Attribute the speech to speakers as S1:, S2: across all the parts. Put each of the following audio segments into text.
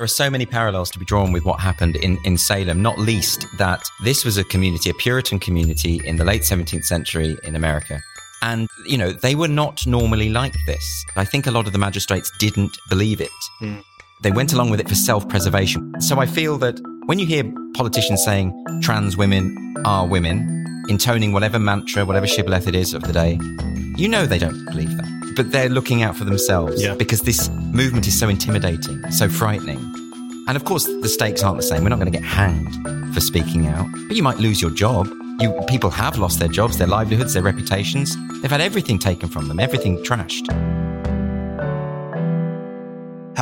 S1: There are so many parallels to be drawn with what happened in, in Salem, not least that this was a community, a Puritan community in the late 17th century in America. And, you know, they were not normally like this. I think a lot of the magistrates didn't believe it. Mm. They went along with it for self preservation. So I feel that when you hear politicians saying trans women are women, intoning whatever mantra, whatever shibboleth it is of the day, you know they don't believe that but they're looking out for themselves yeah. because this movement is so intimidating, so frightening. And of course, the stakes aren't the same. We're not going to get hanged for speaking out, but you might lose your job. You, people have lost their jobs, their livelihoods, their reputations. They've had everything taken from them, everything trashed.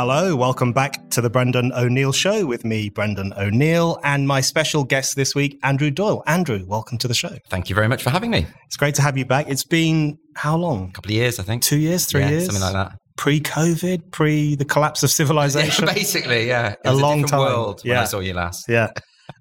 S2: Hello, welcome back to the Brendan O'Neill Show with me, Brendan O'Neill, and my special guest this week, Andrew Doyle. Andrew, welcome to the show.
S1: Thank you very much for having me.
S2: It's great to have you back. It's been how long?
S1: A couple of years, I think.
S2: Two years, three
S1: yeah,
S2: years?
S1: Something like that.
S2: Pre COVID, pre the collapse of civilization?
S1: Yeah, basically, yeah.
S2: a long
S1: a
S2: time.
S1: world yeah. when I saw you last.
S2: Yeah.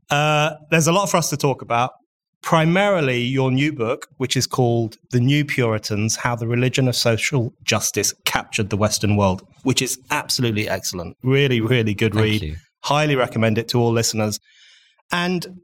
S2: Uh, there's a lot for us to talk about primarily your new book, which is called The New Puritans How the Religion of Social Justice Captured the Western World, which is absolutely excellent. Really, really good
S1: Thank
S2: read.
S1: You.
S2: Highly recommend it to all listeners. And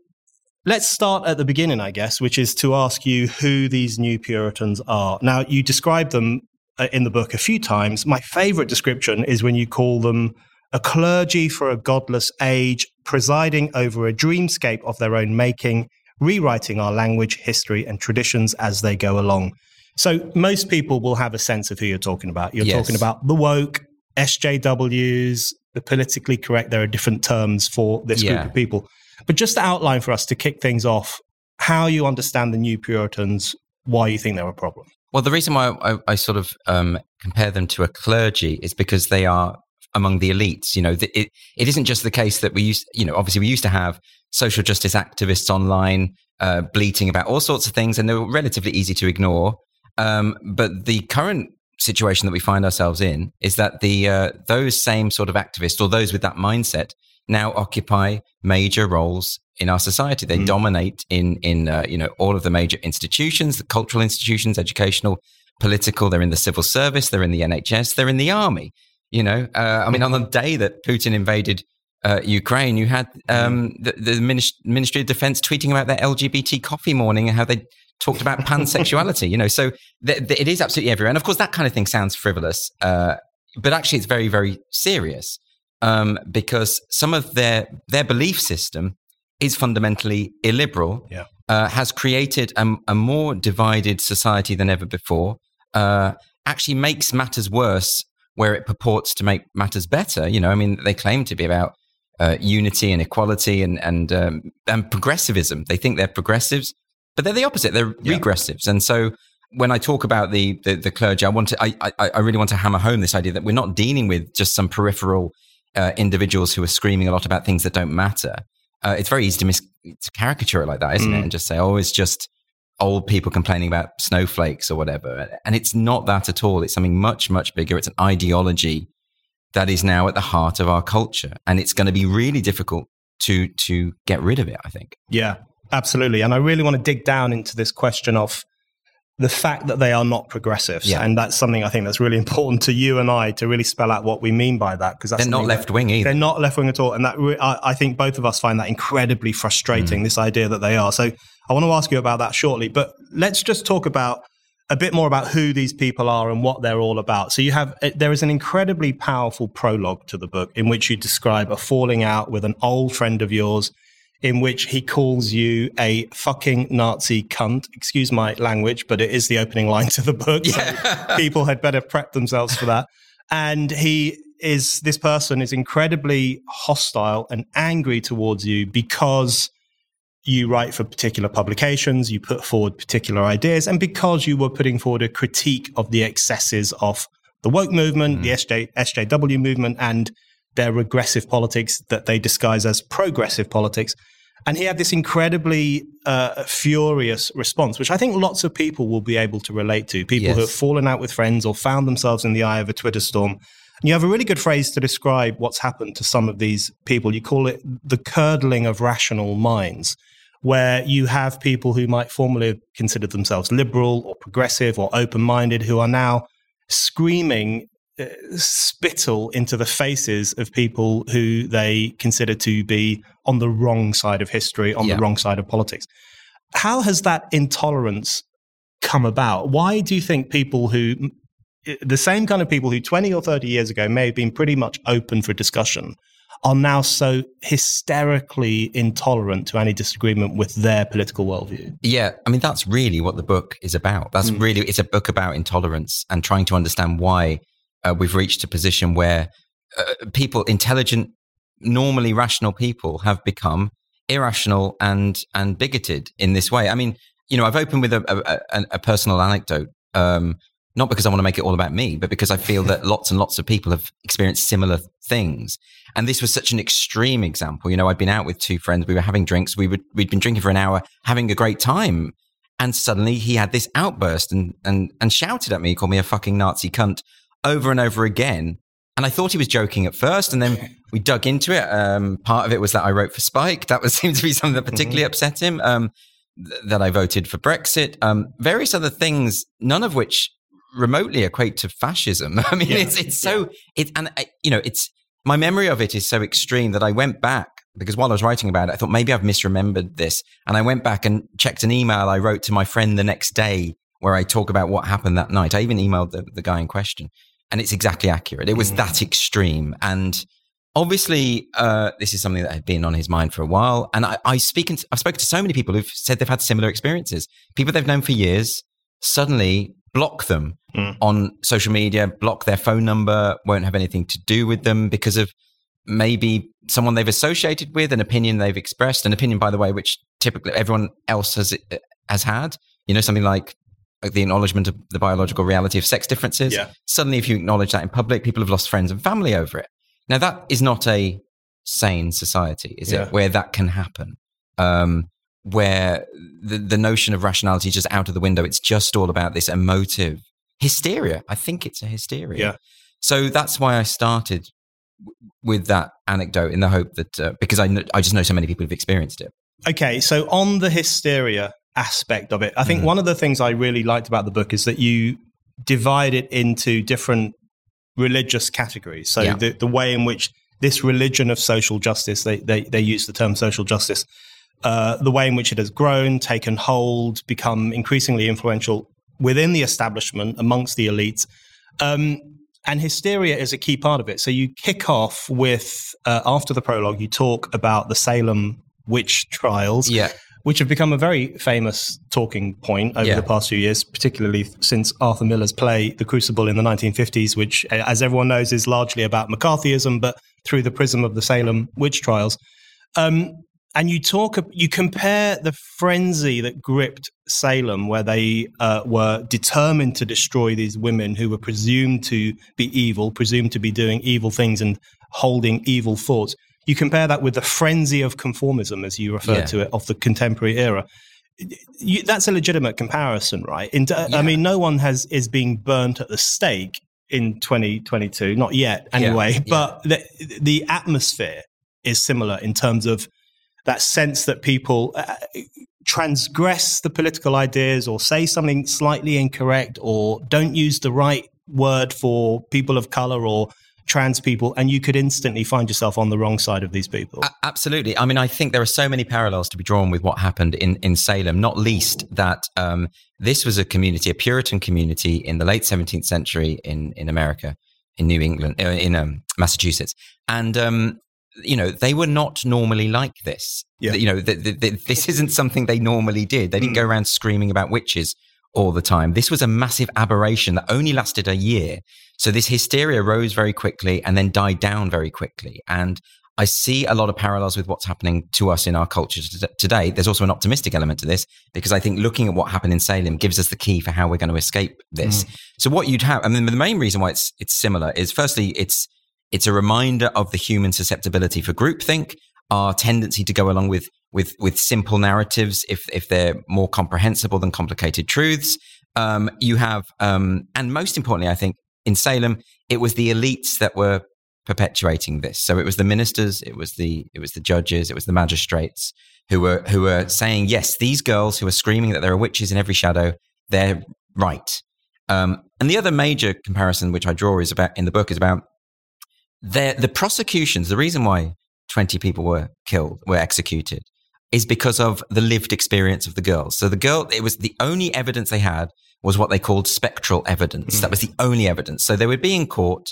S2: let's start at the beginning, I guess, which is to ask you who these new Puritans are. Now, you describe them uh, in the book a few times. My favorite description is when you call them a clergy for a godless age, presiding over a dreamscape of their own making rewriting our language, history, and traditions as they go along. So most people will have a sense of who you're talking about. You're
S1: yes.
S2: talking about the woke, SJWs, the politically correct. There are different terms for this
S1: yeah.
S2: group of people. But just to outline for us to kick things off, how you understand the new Puritans, why you think they're a problem.
S1: Well, the reason why I, I sort of um, compare them to a clergy is because they are among the elites. You know, it, it isn't just the case that we used, you know, obviously we used to have social justice activists online uh, bleating about all sorts of things, and they were relatively easy to ignore. Um, but the current situation that we find ourselves in is that the uh, those same sort of activists or those with that mindset now occupy major roles in our society. They mm. dominate in in uh, you know all of the major institutions, the cultural institutions, educational, political. They're in the civil service. They're in the NHS. They're in the army. You know, uh, I mean, on the day that Putin invaded uh, Ukraine, you had um, the, the, Ministry of Defense tweeting about their LGBT coffee morning and how they talked about pansexuality. you know, so th- th- it is absolutely everywhere. And of course, that kind of thing sounds frivolous, uh, but actually, it's very, very serious um, because some of their their belief system is fundamentally illiberal.
S2: Yeah.
S1: Uh, has created a, a, more divided society than ever before. Uh, actually, makes matters worse where it purports to make matters better. You know, I mean, they claim to be about uh, unity and equality and and um, and progressivism. They think they're progressives, but they're the opposite. They're yeah. regressives. And so when I talk about the, the, the clergy, I want to I, I, I really want to hammer home this idea that we're not dealing with just some peripheral uh, individuals who are screaming a lot about things that don't matter. Uh, it's very easy to mis to caricature it like that, isn't mm. it? And just say, oh, it's just old people complaining about snowflakes or whatever. And it's not that at all. It's something much, much bigger. It's an ideology that is now at the heart of our culture. And it's going to be really difficult to, to get rid of it, I think.
S2: Yeah, absolutely. And I really want to dig down into this question of the fact that they are not progressives.
S1: Yeah.
S2: And that's something I think that's really important to you and I to really spell out what we mean by that. Because
S1: they're not left wing either.
S2: They're not left wing at all. And that re- I, I, think both of us find that incredibly frustrating, mm. this idea that they are. So I want to ask you about that shortly. But let's just talk about a bit more about who these people are and what they're all about. So you have eh, there is an incredibly powerful prologue to the book in which you describe a falling out with an old friend of yours in which he calls you a fucking Nazi cunt. Excuse my language, but it is the opening line to the book.
S1: Yeah.
S2: So people had better prep themselves for that. And he is this person is incredibly hostile and angry towards you because you write for particular publications, you put forward particular ideas, and because you were putting forward a critique of the excesses of the woke movement, mm. the SJ, SJW movement, and their regressive politics that they disguise as progressive politics. And he had this incredibly uh, furious response, which I think lots of people will be able to relate to. People yes. who have fallen out with friends or found themselves in the eye of a Twitter storm. And you have a really good phrase to describe what's happened to some of these people. You call it the curdling of rational minds, where you have people who might formerly consider themselves liberal or progressive or open minded who are now screaming uh, spittle into the faces of people who they consider to be on the wrong side of history, on yeah. the wrong side of politics. How has that intolerance come about? Why do you think people who, the same kind of people who 20 or 30 years ago may have been pretty much open for discussion, are now so hysterically intolerant to any disagreement with their political worldview.
S1: Yeah, I mean that's really what the book is about. That's mm. really it's a book about intolerance and trying to understand why uh, we've reached a position where uh, people, intelligent, normally rational people, have become irrational and and bigoted in this way. I mean, you know, I've opened with a a, a personal anecdote. Um, not because I want to make it all about me, but because I feel that lots and lots of people have experienced similar things. And this was such an extreme example. You know, I'd been out with two friends. We were having drinks. We would, we'd been drinking for an hour, having a great time. And suddenly he had this outburst and, and, and shouted at me, called me a fucking Nazi cunt over and over again. And I thought he was joking at first, and then we dug into it. Um, part of it was that I wrote for Spiked. That was seemed to be something that particularly mm-hmm. upset him. Um, th- that I voted for Brexit. Um, various other things, none of which remotely equate to fascism. I mean, yeah. it's it's so it and I, you know it's my memory of it is so extreme that I went back because while I was writing about it, I thought maybe I've misremembered this, and I went back and checked an email I wrote to my friend the next day where I talk about what happened that night. I even emailed the, the guy in question, and it's exactly accurate. It was mm. that extreme. And obviously, uh, this is something that had been on his mind for a while. And I, I speak, in, I've spoken to so many people who've said they've had similar experiences. People they've known for years suddenly block them mm. on social media, block their phone number, won't have anything to do with them because of maybe someone they've associated with, an opinion they've expressed, an opinion, by the way, which typically everyone else has has had. You know, something like the acknowledgement of the biological reality of sex differences. Yeah. Suddenly, if you acknowledge that in public, people have lost friends and family over it. Now, that is not a sane society, is yeah. it? Where that can happen. Um, where the, the notion of rationality is just out of the window. It's just all about this emotive hysteria. I think it's a hysteria.
S2: Yeah.
S1: So that's why I started with that anecdote in the hope that, uh, because I, I just know so many people have experienced it.
S2: Okay. So on the hysteria, aspect of it. I think mm. one of the things I really liked about the book is that you divide it into different religious categories. So yeah. the, the way in which this religion of social justice, they, they, they use the term social justice, uh, the way in which it has grown, taken hold, become increasingly influential within the establishment, amongst the elites. Um, and hysteria is a key part of it. So you kick off with, uh, after the prologue, you talk about the Salem witch trials.
S1: Yeah
S2: which have become a very famous talking point over yeah. the past few years, particularly since Arthur Miller's play The Crucible in the 1950s, which, as everyone knows, is largely about McCarthyism, but through the prism of the Salem witch trials. Um, and you talk, you compare the frenzy that gripped Salem, where they uh, were determined to destroy these women who were presumed to be evil, presumed to be doing evil things and holding evil thoughts you compare that with the frenzy of conformism, as you refer yeah. to it, of the contemporary era. You, that's a legitimate comparison, right? In, yeah. I mean, no one has is being burnt at the stake in 2022, not yet, anyway. Yeah. But the, the atmosphere is similar in terms of that sense that people uh, transgress the political ideas or say something slightly incorrect or don't use the right word for people of color or trans people and you could instantly find yourself on the wrong side of these people.
S1: absolutely. I mean, I think there are so many parallels to be drawn with what happened in, in Salem, not least that um, this was a community, a Puritan community in the late 17th century in, in America, in New England, uh, in um, Massachusetts. And, um, you know, they were not normally like this. Yeah. You know, the, the, the, this isn't something they normally did. They didn't mm. go around screaming about witches all the time. This was a massive aberration that only lasted a year. So this hysteria rose very quickly and then died down very quickly. And I see a lot of parallels with what's happening to us in our culture today. There's also an optimistic element to this because I think looking at what happened in Salem gives us the key for how we're going to escape this. Mm. So what you'd have, I mean, the main reason why it's it's similar is firstly it's it's a reminder of the human susceptibility for groupthink, our tendency to go along with with with simple narratives if if they're more comprehensible than complicated truths. Um, you have, um, and most importantly, I think in Salem, it was the elites that were perpetuating this. So it was the ministers, it was the it was the judges, it was the magistrates who were who were saying, yes, these girls who are screaming that there are witches in every shadow, they're right. Um, and the other major comparison which I draw is about in the book is about the prosecutions. The reason why twenty people were killed, were executed, is because of the lived experience of the girls. So the girl, it was the only evidence they had was what they called spectral evidence. Mm. That was the only evidence. So they would be in court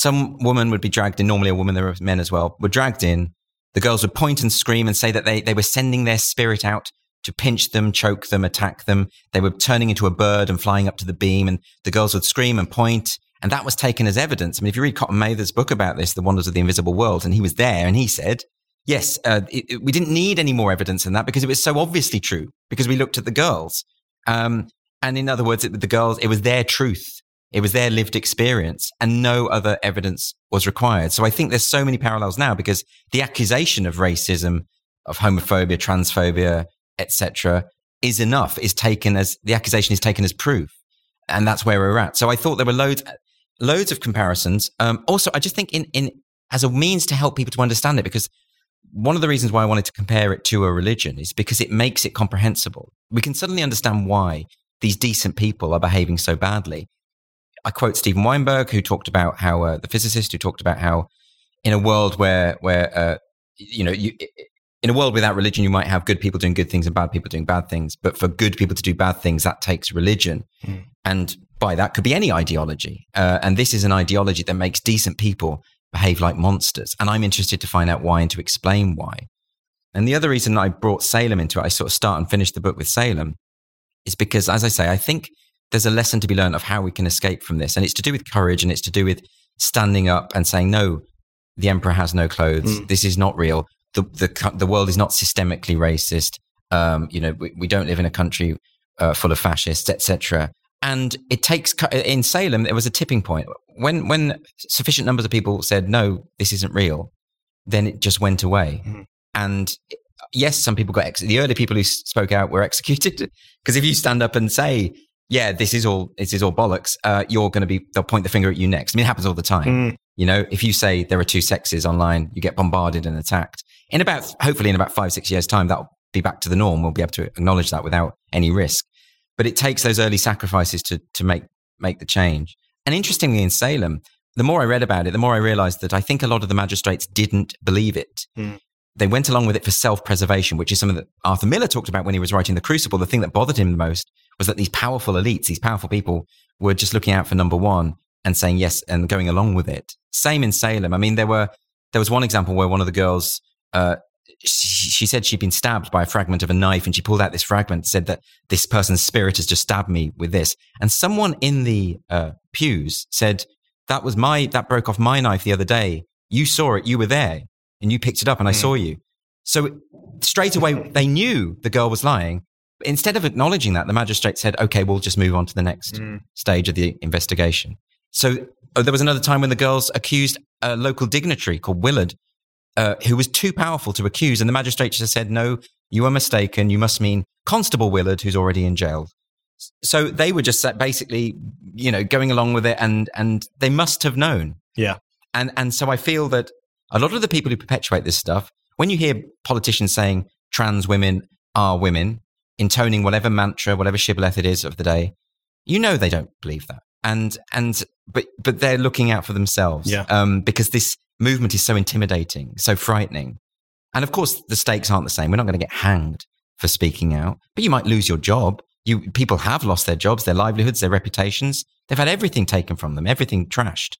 S1: some woman would be dragged in. Normally, a woman, there were men as well, were dragged in. The girls would point and scream and say that they, they were sending their spirit out to pinch them, choke them, attack them. They were turning into a bird and flying up to the beam, and the girls would scream and point, and that was taken as evidence. I mean, if you read Cotton Mather's book about this, The Wonders of the Invisible World, and he was there, and he said, yes, uh, it, it, we didn't need any more evidence than that because it was so obviously true because we looked at the girls. Um, and in other words, it, the girls, it was their truth. It was their lived experience and no other evidence was required. So I think there's so many parallels now because the accusation of racism, of homophobia, transphobia, etc., is enough, is taken as the accusation is taken as proof. And that's where we're at. So I thought there were loads, loads of comparisons. Um, also, I just think in, in, as a means to help people to understand it, because one of the reasons why I wanted to compare it to a religion is because it makes it comprehensible. We can suddenly understand why these decent people are behaving so badly. I quote Steven Weinberg, who talked about how uh, the physicist who talked about how in a world where where uh, you know you in a world without religion, you might have good people doing good things and bad people doing bad things. But for good people to do bad things, that takes religion, mm. and by that could be any ideology. Uh, and this is an ideology that makes decent people behave like monsters. And I'm interested to find out why and to explain why. And the other reason I brought Salem into it, I sort of start and finish the book with Salem, is because, as I say, I think there's a lesson to be learned of how we can escape from this. And it's to do with courage and it's to do with standing up and saying, no, the emperor has no clothes. Mm. This is not real. The, the, the world is not systemically racist. Um, you know, we, we, don't live in a country uh, full of fascists, etc. And it takes in Salem, there was a tipping point when when sufficient numbers of people said no, this isn't real. Then it just went away. Mm. And yes, some people got ex- the early people who spoke out were executed because if you stand up and say yeah, this is all this is all bollocks. Uh, you're going to be they'll point the finger at you next. I mean, it happens all the time. Mm. You know, if you say there are two sexes online, you get bombarded and attacked. In about hopefully in about five six years time, that'll be back to the norm. We'll be able to acknowledge that without any risk. But it takes those early sacrifices to to make make the change. And interestingly, in Salem, the more I read about it, the more I realized that I think a lot of the magistrates didn't believe it. Mm. They went along with it for self preservation, which is something that Arthur Miller talked about when he was writing The Crucible. The thing that bothered him the most was that these powerful elites, these powerful people were just looking out for number one and saying yes and going along with it. Same in Salem. I mean, there were, there was one example where one of the girls, uh, she, she, said she'd been stabbed by a fragment of a knife and she pulled out this fragment, said that this person's spirit has just stabbed me with this. And someone in the uh, pews said, that was my, that broke off my knife the other day. You saw it. You were there and you picked it up and I mm. saw you. So straight away, they knew the girl was lying instead of acknowledging that, the magistrate said, okay, we'll just move on to the next mm. stage of the investigation. So oh, there was another time when the girls accused a local dignitary called Willard, uh, who was too powerful to accuse. And the magistrate just said, no, you are mistaken. You must mean Constable Willard, who's already in jail. So they were just basically, you know, going along with it and, and they must have known.
S2: Yeah.
S1: And, and so I feel that a lot of the people who perpetuate this stuff, when you hear politicians saying trans women are women, intoning whatever mantra, whatever shibboleth it is of the day, you know they don't believe that. And and but but they're looking out for themselves.
S2: Yeah.
S1: Um, because this movement is so intimidating, so frightening. And of course the stakes aren't the same. We're not going to get hanged for speaking out, but you might lose your job. You people have lost their jobs, their livelihoods, their reputations. They've had everything taken from them, everything trashed.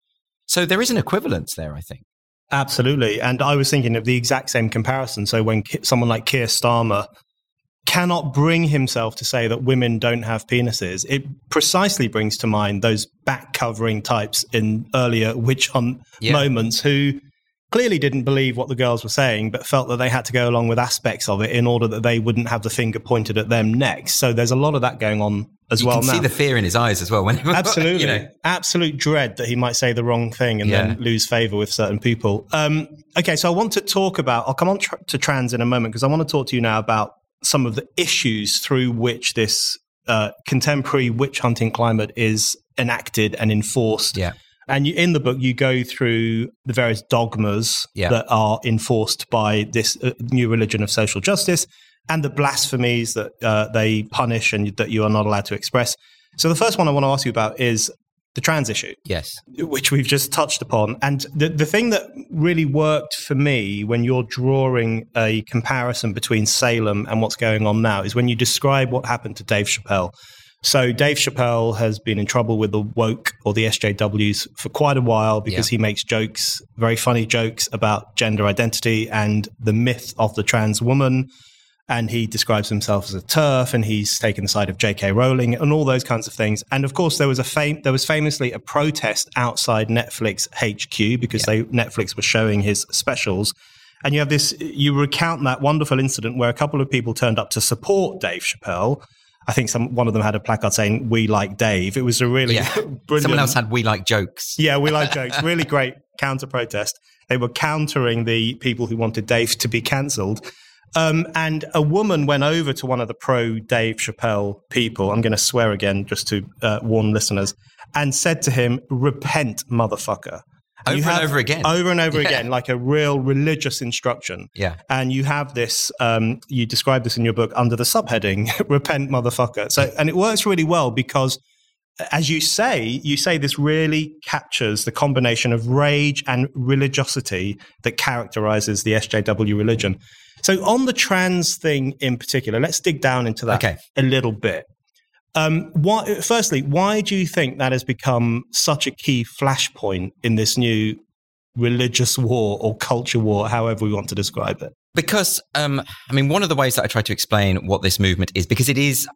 S1: So there is an equivalence there, I think.
S2: Absolutely. And I was thinking of the exact same comparison. So when someone like Keir Starmer cannot bring himself to say that women don't have penises, it precisely brings to mind those back covering types in earlier witch hunt yeah. moments who clearly didn't believe what the girls were saying, but felt that they had to go along with aspects of it in order that they wouldn't have the finger pointed at them next. So there's a lot of that going on as
S1: you
S2: well
S1: can
S2: now.
S1: see the fear in his eyes as well. When
S2: Absolutely,
S1: you know,
S2: absolute dread that he might say the wrong thing and
S1: Yeah.
S2: then lose favor with certain people. Um, okay, so I want to talk about. I'll come on tr- to trans in a moment because I want to talk to you now about some of the issues through which this uh, contemporary witch hunting climate is enacted and enforced.
S1: Yeah.
S2: And you, in the book, you go through the various dogmas
S1: Yeah.
S2: that are enforced by this uh, new religion of social justice and the blasphemies that uh, they punish and that you are not allowed to express. So, the first one I want to ask you about is the trans issue,
S1: yes,
S2: which we've just touched upon. And the, the thing that really worked for me when you're drawing a comparison between Salem and what's going on now is when you describe what happened to Dave Chappelle. So Dave Chappelle has been in trouble with the woke or the SJWs for quite a while because
S1: Yeah.
S2: he makes jokes, very funny jokes about gender identity and the myth of the trans woman. And he describes himself as a TERF, and he's taken the side of J.K. Rowling, and all those kinds of things. And of course, there was a fame. There was famously a protest outside Netflix HQ because they Netflix was showing his specials. And you have this. You recount that wonderful incident where a couple of people turned up to support Dave Chappelle. I think some one of them had a placard saying "We like Dave." It was a really
S1: yeah.
S2: brilliant.
S1: Someone else had we like jokes.
S2: Yeah, we like jokes. Really great counter protest. They were countering the people who wanted Dave to be cancelled. Um, and a woman went over to one of the pro Dave Chappelle people. I'm going to swear again just to uh, warn listeners and said to him, Repent, motherfucker.
S1: Over
S2: you
S1: and over again.
S2: Over and over
S1: Yeah.
S2: again, like a real religious instruction.
S1: Yeah.
S2: And you have this, um, you describe this in your book under the subheading, Repent, motherfucker. So, and it works really well because as you say, you say this really captures the combination of rage and religiosity that characterizes the SJW religion. So, on the trans thing in particular, let's dig down into that
S1: Okay.
S2: a little bit. Um, why, firstly, why do you think that has become such a key flashpoint in this new religious war or culture war, however we want to describe it?
S1: Because, um, I mean, one of the ways that I try to explain what this movement is, because it is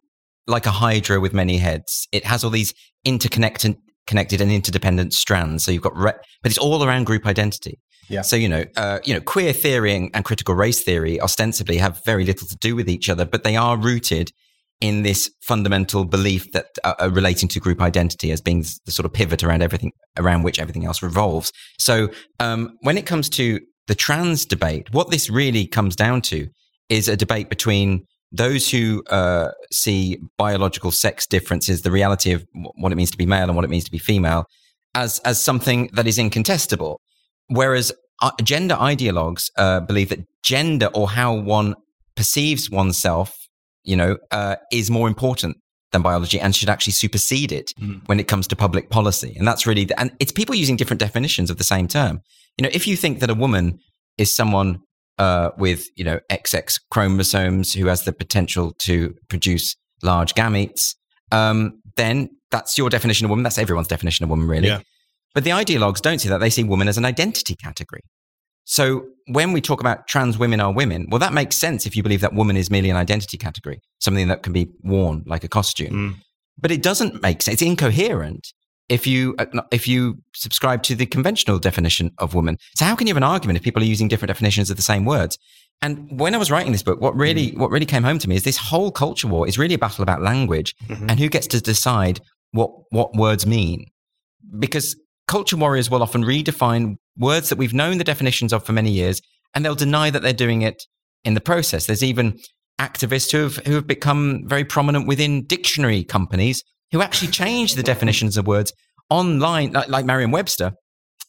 S1: like a hydra with many heads. It has all these interconnected, connected and interdependent strands. So you've got, re- but it's all around group identity.
S2: Yeah.
S1: So you know, uh, you know, queer theory and, critical race theory ostensibly have very little to do with each other, but they are rooted in this fundamental belief that uh, uh, relating to group identity as being the sort of pivot around everything around which everything else revolves. So um, when it comes to the trans debate, what this really comes down to is a debate between those who uh, see biological sex differences, the reality of what it means to be male and what it means to be female, as as something that is incontestable, whereas uh, gender ideologues uh, believe that gender or how one perceives oneself, you know, uh, is more important than biology and should actually supersede it
S2: Mm.
S1: when it comes to public policy. And that's really, the, and it's people using different definitions of the same term. You know, if you think that a woman is someone uh, with, you know, XX chromosomes who has the potential to produce large gametes, um, then that's your definition of woman. That's everyone's definition of woman, really.
S2: Yeah.
S1: But the ideologues don't see that. They see woman as an identity category. So when we talk about trans women are women, well, that makes sense if you believe that woman is merely an identity category, something that can be worn like a costume.
S2: Mm.
S1: But it doesn't make sense. It's incoherent if you if you subscribe to the conventional definition of woman. So how can you have an argument if people are using different definitions of the same words? And when I was writing this book, what really what really came home to me is this whole culture war is really a battle about language
S2: Mhm.
S1: and who gets to decide what what words mean. Because culture warriors will often redefine words that we've known the definitions of for many years, and they'll deny that they're doing it in the process. There's even activists who have who have become very prominent within dictionary companies who actually changed the definitions of words online, like, like Merriam-Webster,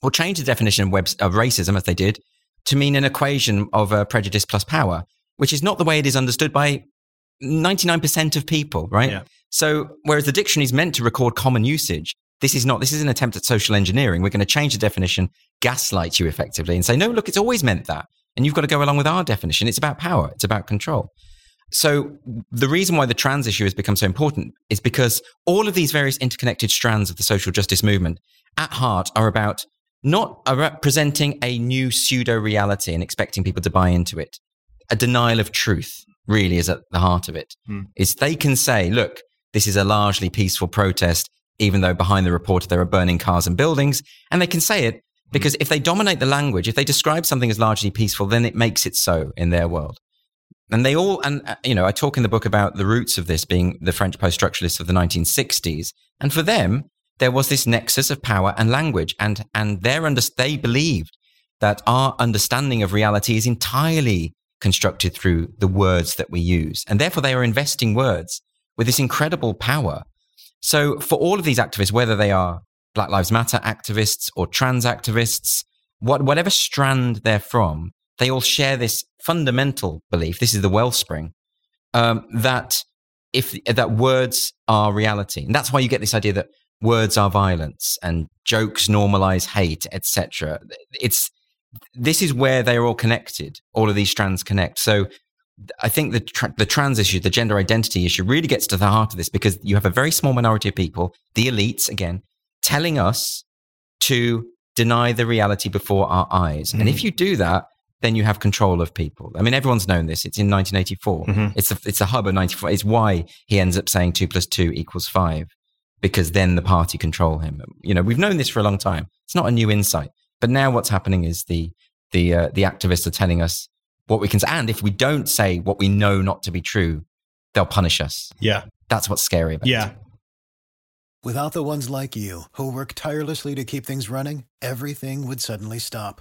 S1: or change the definition of, webs, of racism as they did to mean an equation of uh, prejudice plus power, which is not the way it is understood by 99% of people, right?
S2: Yeah.
S1: So, whereas the dictionary is meant to record common usage, this is not. This is an attempt at social engineering. We're going to change the definition, gaslight you effectively, and say, no, look, it's always meant that. And you've got to go along with our definition. It's about power, it's about control. So, the reason why the trans issue has become so important is because all of these various interconnected strands of the social justice movement at heart are about not presenting a new pseudo reality and expecting people to buy into it. A denial of truth really is at the heart of it.
S2: Hmm.
S1: Is they can say, look, this is a largely peaceful protest, even though behind the reporter there are burning cars and buildings, and they can say it Because if they dominate the language, if they describe something as largely peaceful, then it makes it so in their world. And they all, and uh, you know, I talk in the book about the roots of this being the French post structuralists of the 1960s. And for them, there was this nexus of power and language. And, and their under, they believed that our understanding of reality is entirely constructed through the words that we use. And therefore, they are investing words with this incredible power. So, for all of these activists, whether they are Black Lives Matter activists or trans activists, what, whatever strand they're from, they all share this fundamental belief. This is the wellspring um, that if that words are reality, and that's why you get this idea that words are violence and jokes normalize hate, etc. It's this is where they're all connected. All of these strands connect. So I think the tra- the trans issue, the gender identity issue, really gets to the heart of this because you have a very small minority of people, the elites, again, telling us to deny the reality before our eyes. Mm-hmm. And if mm. you do that, then you have control of people. I mean, everyone's known this. It's in 1984. Mm-hmm. It's a, it's a hub of 94. It's why he ends up saying two plus two equals five, because then the party control him. You know, we've known this for a long time. It's not a new insight. But now what's happening is the the uh, the activists are telling us what we can say, and if we don't say what we know not to be true, they'll punish us.
S2: Yeah,
S1: that's what's scary about it.
S2: yeah.
S1: it.
S3: Without the ones like you who work tirelessly to keep things running, everything would suddenly stop.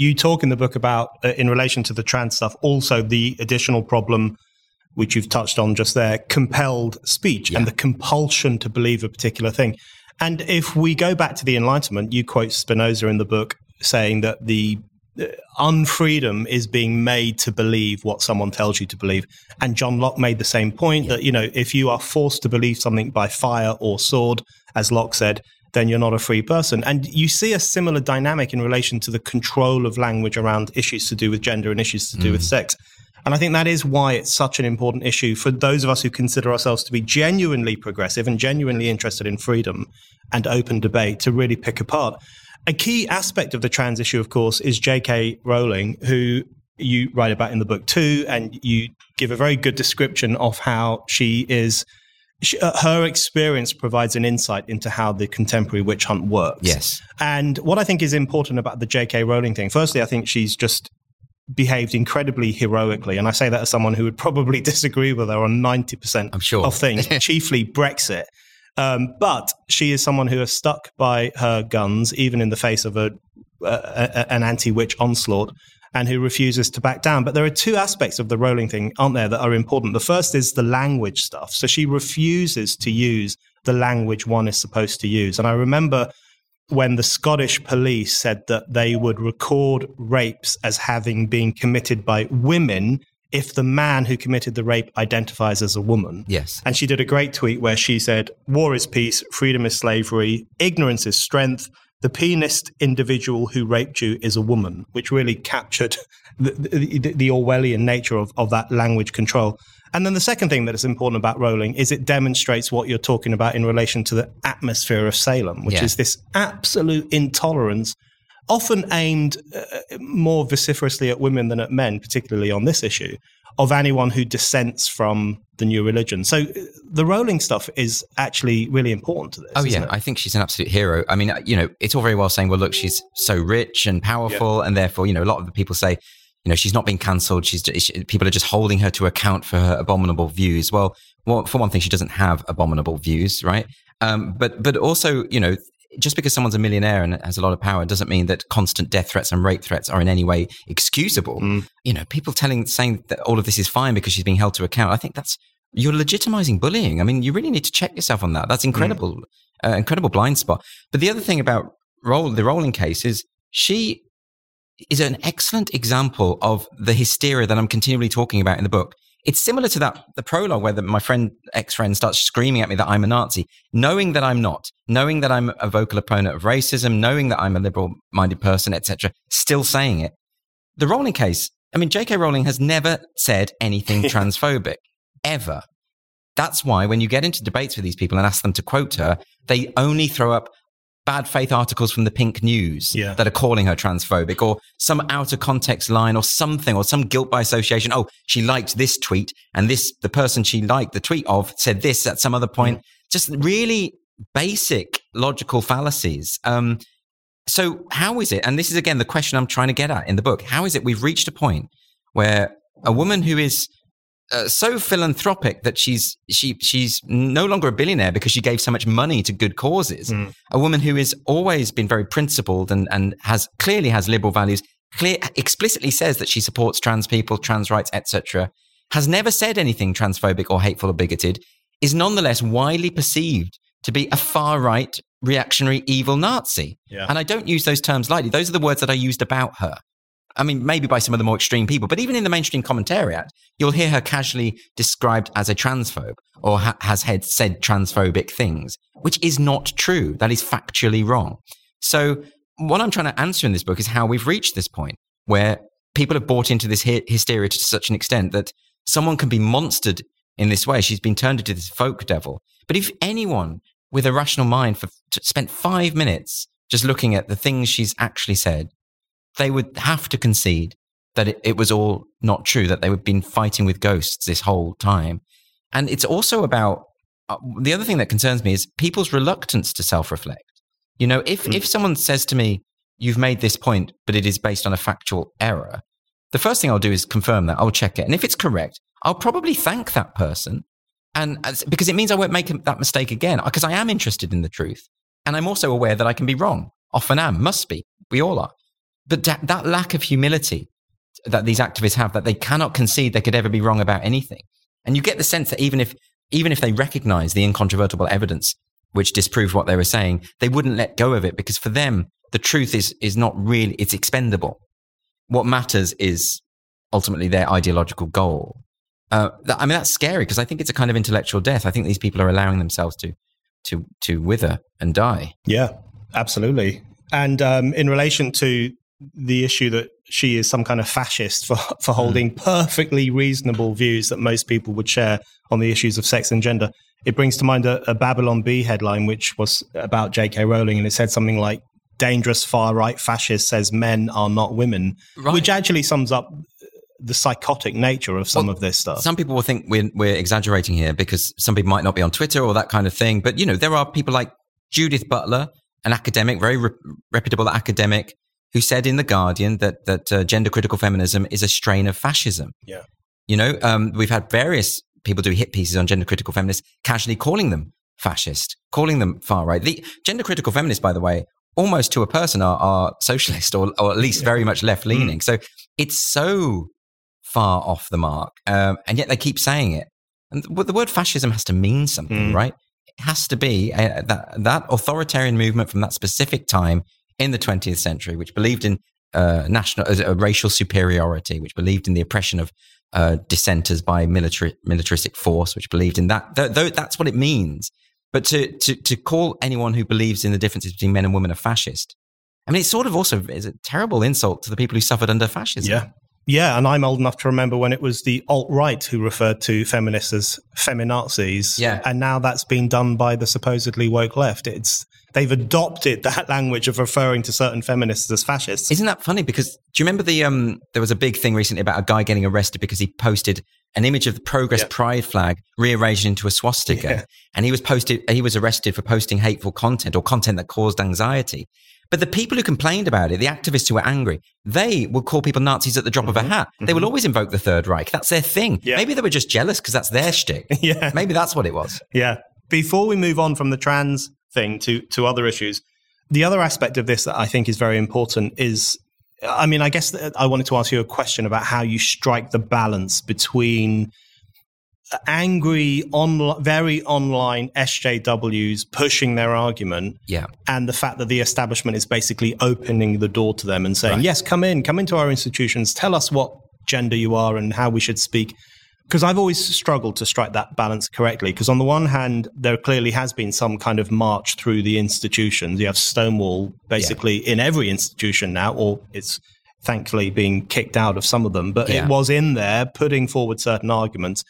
S2: You talk in the book about, uh, in relation to the trans stuff, also the additional problem which you've touched on just there compelled speech yeah. and the compulsion to believe a particular thing. And if we go back to the Enlightenment, you quote Spinoza in the book saying that the uh, unfreedom is being made to believe what someone tells you to believe. And John Locke made the same point yeah. that, you know, if you are forced to believe something by fire or sword, as Locke said, then you're not a free person. And you see a similar dynamic in relation to the control of language around issues to do with gender and issues to do mm. with sex. And I think that is why it's such an important issue for those of us who consider ourselves to be genuinely progressive and genuinely interested in freedom and open debate to really pick apart. A key aspect of the trans issue, of course, is J.K. Rowling, who you write about in the book too, and you give a very good description of how she is. She, uh, her experience provides an insight into how the contemporary witch hunt works.
S1: Yes.
S2: And what I think is important about the J.K. Rowling thing, firstly, I think she's just behaved incredibly heroically. And I say that as someone who would probably disagree with her on 90%
S1: I'm sure.
S2: of things, chiefly Brexit. Um, but she is someone who has stuck by her guns, even in the face of a, a an anti witch onslaught, and who refuses to back down. But there are two aspects of the Rowling thing, aren't there, that are important. The first is the language stuff. So she refuses to use the language one is supposed to use. And I remember when the Scottish police said that they would record rapes as having been committed by women if the man who committed the rape identifies as a woman.
S1: Yes.
S2: And she did a great tweet where she said, War is peace, freedom is slavery, ignorance is strength. The penised individual who raped you is a woman, which really captured the, the, the Orwellian nature of, of that language control. And then the second thing that is important about Rowling is it demonstrates what you're talking about in relation to the atmosphere of Salem, which yeah. is this absolute intolerance, often aimed uh, more vociferously at women than at men, particularly on this issue, of anyone who dissents from the new religion. So the Rowling stuff is actually really important to this.
S1: Oh yeah,
S2: it?
S1: I think she's an absolute hero. I mean, you know, it's all very well saying, well, look, she's so rich and powerful, yeah. and therefore, you know, a lot of the people say you know, she's not being cancelled. She's she, people are just holding her to account for her abominable views. Well, well, for one thing, she doesn't have abominable views, right? Um, but but also, you know, just because someone's a millionaire and has a lot of power doesn't mean that constant death threats and rape threats are in any way excusable.
S2: Mm.
S1: You know, people telling saying that all of this is fine because she's being held to account. I think that's you're legitimizing bullying. I mean, you really need to check yourself on that. That's incredible, uh, incredible blind spot. But the other thing about roll the Rowling case is she is an excellent example of the hysteria that I'm continually talking about in the book. It's similar to that the prologue where the, my friend ex friend starts screaming at me that I'm a Nazi, knowing that I'm not, knowing that I'm a vocal opponent of racism, knowing that I'm a liberal minded person, etc. Still saying it. The Rowling case. I mean, J.K. Rowling has never said anything transphobic ever. That's why when you get into debates with these people and ask them to quote her, they only throw up bad faith articles from the pink news
S2: Yeah.
S1: that are calling her transphobic or some out of context line or something or some guilt by association. Oh, she liked this tweet and this, the person she liked the tweet of said this at some other point. Just really basic logical fallacies. Um, so how is it? And this is again the question I'm trying to get at in the book. How is it we've reached a point where a woman who is uh, so philanthropic that she's she she's no longer a billionaire because she gave so much money to good causes.
S2: Mm.
S1: A woman who has always been very principled and and has clearly has liberal values. Clear explicitly says that she supports trans people, trans rights, etc. Has never said anything transphobic or hateful or bigoted. Is nonetheless widely perceived to be a far right, reactionary, evil Nazi.
S2: Yeah.
S1: And I don't use those terms lightly. Those are the words that I used about her. I mean, maybe by some of the more extreme people, but even in the mainstream commentariat, you'll hear her casually described as a transphobe or ha- has had said transphobic things, which is not true. That is factually wrong. So, what I'm trying to answer in this book is how we've reached this point where people have bought into this hy- hysteria to such an extent that someone can be monstered in this way. She's been turned into this folk devil. But if anyone with a rational mind for, spent five minutes just looking at the things she's actually said, they would have to concede that it, it was all not true, that they had been fighting with ghosts this whole time. And it's also about uh, the other thing that concerns me is people's reluctance to self reflect. You know, if,
S2: Mm.
S1: if someone says to me, you've made this point, but it is based on a factual error, the first thing I'll do is confirm that. I'll check it. And if it's correct, I'll probably thank that person. And as, because it means I won't make that mistake again, because I am interested in the truth. And I'm also aware that I can be wrong. Often am, must be. We all are. But that, that lack of humility that these activists have, that they cannot concede they could ever be wrong about anything. And you get the sense that even if, even if they recognize the incontrovertible evidence which disproved what they were saying, they wouldn't let go of it because for them, the truth is, is not really, it's expendable. What matters is ultimately their ideological goal. Uh, I mean, that's scary because I think it's a kind of intellectual death. I think these people are allowing themselves to, to, to wither and die.
S2: Yeah, absolutely. And um, in relation to the issue that she is some kind of fascist for, for holding mm. perfectly reasonable views that most people would share on the issues of sex and gender, it brings to mind a, a Babylon Bee headline, which was about J.K. Rowling, and it said something like, Dangerous far right fascist says men are not women,
S1: Right.
S2: which actually sums up the psychotic nature of some
S1: Well,
S2: of this stuff.
S1: Some people will think we're, we're exaggerating here because some people might not be on Twitter or that kind of thing. But, you know, there are people like Judith Butler, an academic, very re- reputable academic, who said in The Guardian that, that uh, gender critical feminism is a strain of fascism.
S2: Yeah.
S1: You know, um, we've had various people do hit pieces on gender critical feminists, casually calling them fascist, calling them far right. The gender critical feminists, by the way, almost to a person are, are socialist or, or at least very much left leaning. So it's so far off the mark. Um, and yet they keep saying it. And the, the word fascism has to mean something,
S2: Mm.
S1: right? It has to be uh, that, that authoritarian movement from that specific time in the 20th century, which believed in uh, national, uh, racial superiority, which believed in the oppression of uh, dissenters by military, militaristic force, which believed in that. Th- th- that's what it means. But to, to, to call anyone who believes in the differences between men and women a fascist, I mean, it's sort of also is a terrible insult to the people who suffered under fascism.
S2: Yeah. Yeah, and I'm old enough to remember when it was the alt right who referred to feminists as feminazis.
S1: Yeah.
S2: And now that's been done by the supposedly woke left. It's they've adopted that language of referring to certain feminists as fascists.
S1: Isn't that funny? Because do you remember the um? There was a big thing recently about a guy getting arrested because he posted an image of the Progress
S2: Yeah.
S1: Pride flag rearranged into a swastika,
S2: Yeah.
S1: and he was posted. He was arrested for posting hateful content or content that caused anxiety. But the people who complained about it, the activists who were angry, they would call people Nazis at the drop of a hat. They will always invoke the Third Reich. That's their thing.
S2: Mm-hmm. Yeah.
S1: Maybe they were just jealous because that's their shtick.
S2: yeah.
S1: Maybe that's what it was.
S2: Yeah. Before we move on from the trans thing to, to other issues, the other aspect of this that I think is very important is I mean, I guess I wanted to ask you a question about how you strike the balance between angry, on, very online SJWs pushing their argument,
S1: yeah.
S2: and the fact that the establishment is basically opening the door to them and saying,
S1: Right.
S2: "Yes, come in, come into our institutions, tell us what gender you are and how we should speak." Because I've always struggled to strike that balance correctly. Because on the one hand, there clearly has been some kind of march through the institutions. You have Stonewall basically in every institution now, or it's thankfully being kicked out of some of them, but
S1: Yeah.
S2: it was in there putting forward certain arguments.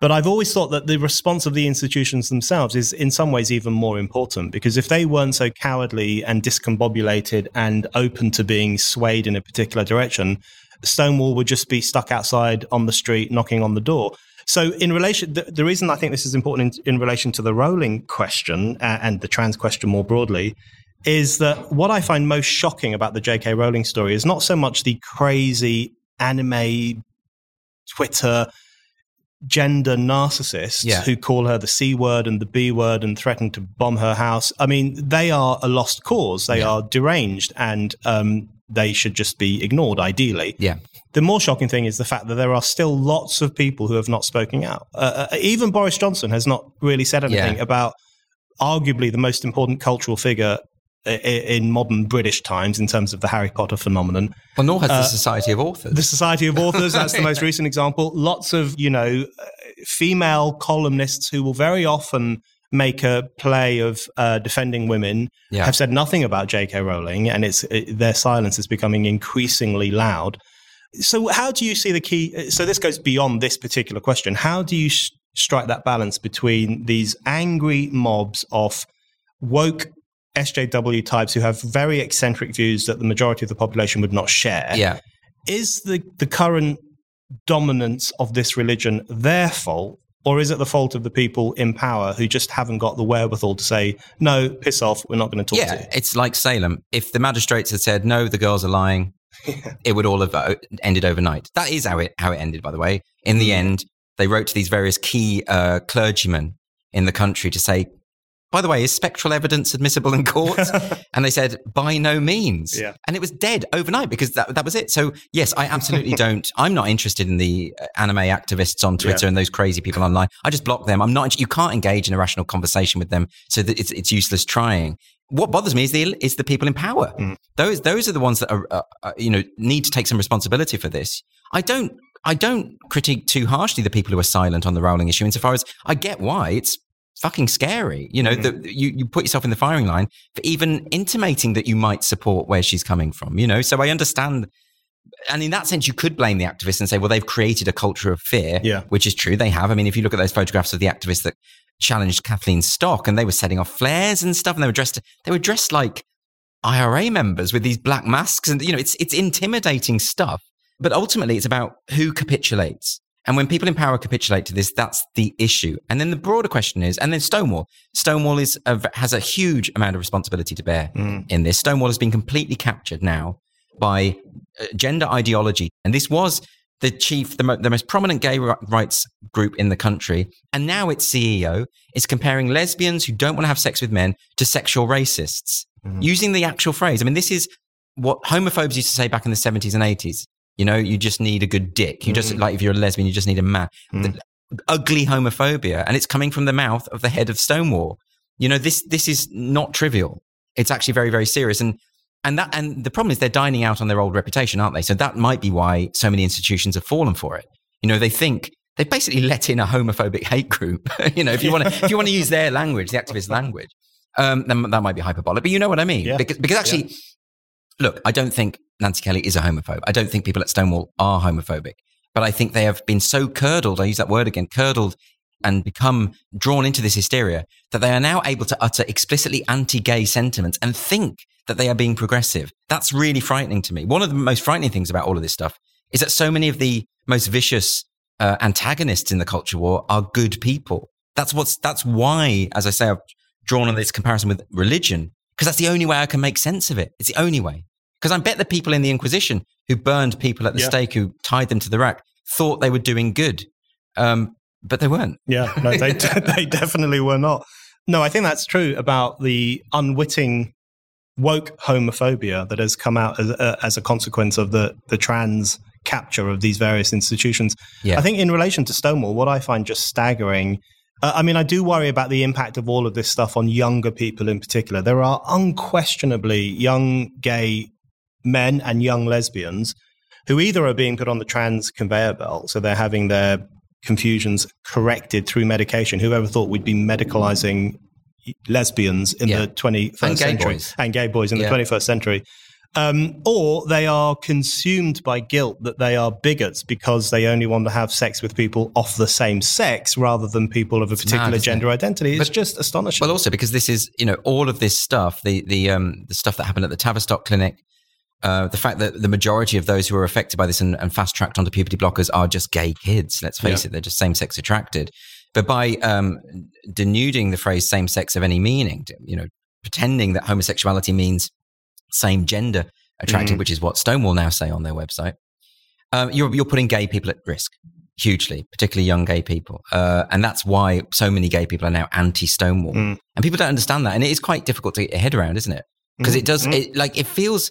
S2: But I've always thought that the response of the institutions themselves is in some ways even more important because if they weren't so cowardly and discombobulated and open to being swayed in a particular direction, Stonewall would just be stuck outside on the street knocking on the door. So, in relation, the, the reason I think this is important in, in relation to the Rowling question uh, and the trans question more broadly is that what I find most shocking about the J.K. Rowling story is not so much the crazy anime Twitter gender narcissists
S1: Yeah.
S2: who call her the C word and the B word and threaten to bomb her house. I mean, they are a lost cause. They
S1: Yeah.
S2: are deranged and um, they should just be ignored, ideally.
S1: Yeah.
S2: The more shocking thing is the fact that there are still lots of people who have not spoken out. Uh, uh, even Boris Johnson has not really said anything
S1: Yeah.
S2: about arguably the most important cultural figure in modern British times in terms of the Harry Potter phenomenon.
S1: Well, nor has
S2: Uh,
S1: the Society of Authors.
S2: The Society of Authors, that's the most recent example. Lots of, you know, uh, female columnists who will very often make a play of uh, defending women
S1: Yeah.
S2: have said nothing about J.K. Rowling, and it's it, their silence is becoming increasingly loud. So, how do you see the key? So, this goes beyond this particular question. How do you s- strike that balance between these angry mobs of woke SJW types who have very eccentric views that the majority of the population would not share?
S1: yeah.
S2: is the, the current dominance of this religion their fault, or is it the fault of the people in power who just haven't got the wherewithal to say, no, piss off, we're not going to talk to
S1: Yeah,
S2: you?
S1: it's like Salem. If the magistrates had said no, the girls are lying, it would all have uh, ended overnight. That is how it how it ended, by the way. In the end, they wrote to these various key uh, clergymen in the country to say, by the way, is spectral evidence admissible in court? and they said, by no means.
S2: Yeah.
S1: And it was dead overnight because that, that was it. So, yes, I absolutely don't. I'm not interested in the uh, anime activists on Twitter
S2: Yeah.
S1: and those crazy people online. I just block them. I'm not, you can't engage in a rational conversation with them. So that it's, it's useless trying. What bothers me is the, is the people in power.
S2: Mm.
S1: Those, those are the ones that are, uh, uh, you know, need to take some responsibility for this. I don't, I don't critique too harshly the people who are silent on the Rowling issue insofar as I get why it's fucking scary. You know,
S2: Mm-hmm.
S1: that you, you put yourself in the firing line for even intimating that you might support where she's coming from, you know? So I understand. And in that sense, you could blame the activists and say, well, they've created a culture of fear,
S2: Yeah.
S1: which is true. They have. I mean, if you look at those photographs of the activists that challenged Kathleen Stock and they were setting off flares and stuff and they were dressed, they were dressed like IRA members with these black masks. And, you know, it's, it's intimidating stuff. But ultimately, it's about who capitulates. And when people in power capitulate to this, that's the issue. And then the broader question is, and then Stonewall. Stonewall is a, has a huge amount of responsibility to bear
S2: Mm.
S1: in this. Stonewall has been completely captured now by uh, gender ideology. And this was the chief, the, mo- the most prominent gay ri- rights group in the country. And now its CEO is comparing lesbians who don't want to have sex with men to sexual racists,
S2: Mhm.
S1: using the actual phrase. I mean, this is what homophobes used to say back in the 70s and 80s. You know, you just need a good dick. You just,
S2: Mhm.
S1: like, if you're a lesbian, you just need a man.
S2: Mm.
S1: The- ugly homophobia. And it's coming from the mouth of the head of Stonewall. You know, this, this is not trivial. It's actually very, very serious. And, and that, and the problem is they're dining out on their old reputation, aren't they? So that might be why so many institutions have fallen for it. You know, they think they basically let in a homophobic hate group. you know, if you want to, if you want to use their language, the activist language, um, then that might be hyperbolic, but you know what I mean?
S2: Yeah.
S1: Because, because actually, look, I don't think Nancy Kelly is a homophobe. I don't think people at Stonewall are homophobic, but I think they have been so curdled. I use that word again, curdled and become drawn into this hysteria that they are now able to utter explicitly anti-gay sentiments and think that they are being progressive. That's really frightening to me. One of the most frightening things about all of this stuff is that so many of the most vicious uh, antagonists in the culture war are good people. That's what's, that's why, as I say, I've drawn on this comparison with religion, because that's the only way I can make sense of it. It's the only way. Because I bet the people in the Inquisition who burned people at the
S2: Yeah.
S1: stake, who tied them to the rack, thought they were doing good. Um, but they weren't.
S2: Yeah, no, they they definitely were not. No, I think that's true about the unwitting woke homophobia that has come out as a, as a consequence of the the trans capture of these various institutions.
S1: Yeah.
S2: I think in relation to Stonewall, what I find just staggering. Uh, I mean, I do worry about the impact of all of this stuff on younger people in particular. There are unquestionably young gay men and young lesbians who either are being put on the trans conveyor belt, so they're having their confusions corrected through medication. Whoever thought we'd be medicalizing lesbians in
S1: Yeah.
S2: the 21st
S1: And gay
S2: century
S1: boys.
S2: and gay boys in
S1: Yeah.
S2: the 21st century? Um, or they are consumed by guilt that they are bigots because they only want to have sex with people of the same sex rather than people of a particular
S1: mad,
S2: gender
S1: it?
S2: identity. It's
S1: But-
S2: just astonishing.
S1: Well, also because this is, you know, all of this stuff, the the um the stuff that happened at the Tavistock clinic, uh, the fact that the majority of those who are affected by this and, and fast tracked onto puberty blockers are just gay kids. Let's face
S2: Yeah.
S1: it, they're just same sex attracted. But by um, denuding the phrase same sex of any meaning, you know, pretending that homosexuality means same gender attracted,
S2: Mhm.
S1: which is what Stonewall now say on their website, um, you're you're putting gay people at risk hugely, particularly young gay people, uh, and that's why so many gay people are now anti-Stonewall,
S2: Mm.
S1: and people don't understand that, and it is quite difficult to get your head around, isn't it? Because it does,
S2: Mhm.
S1: it, like, it feels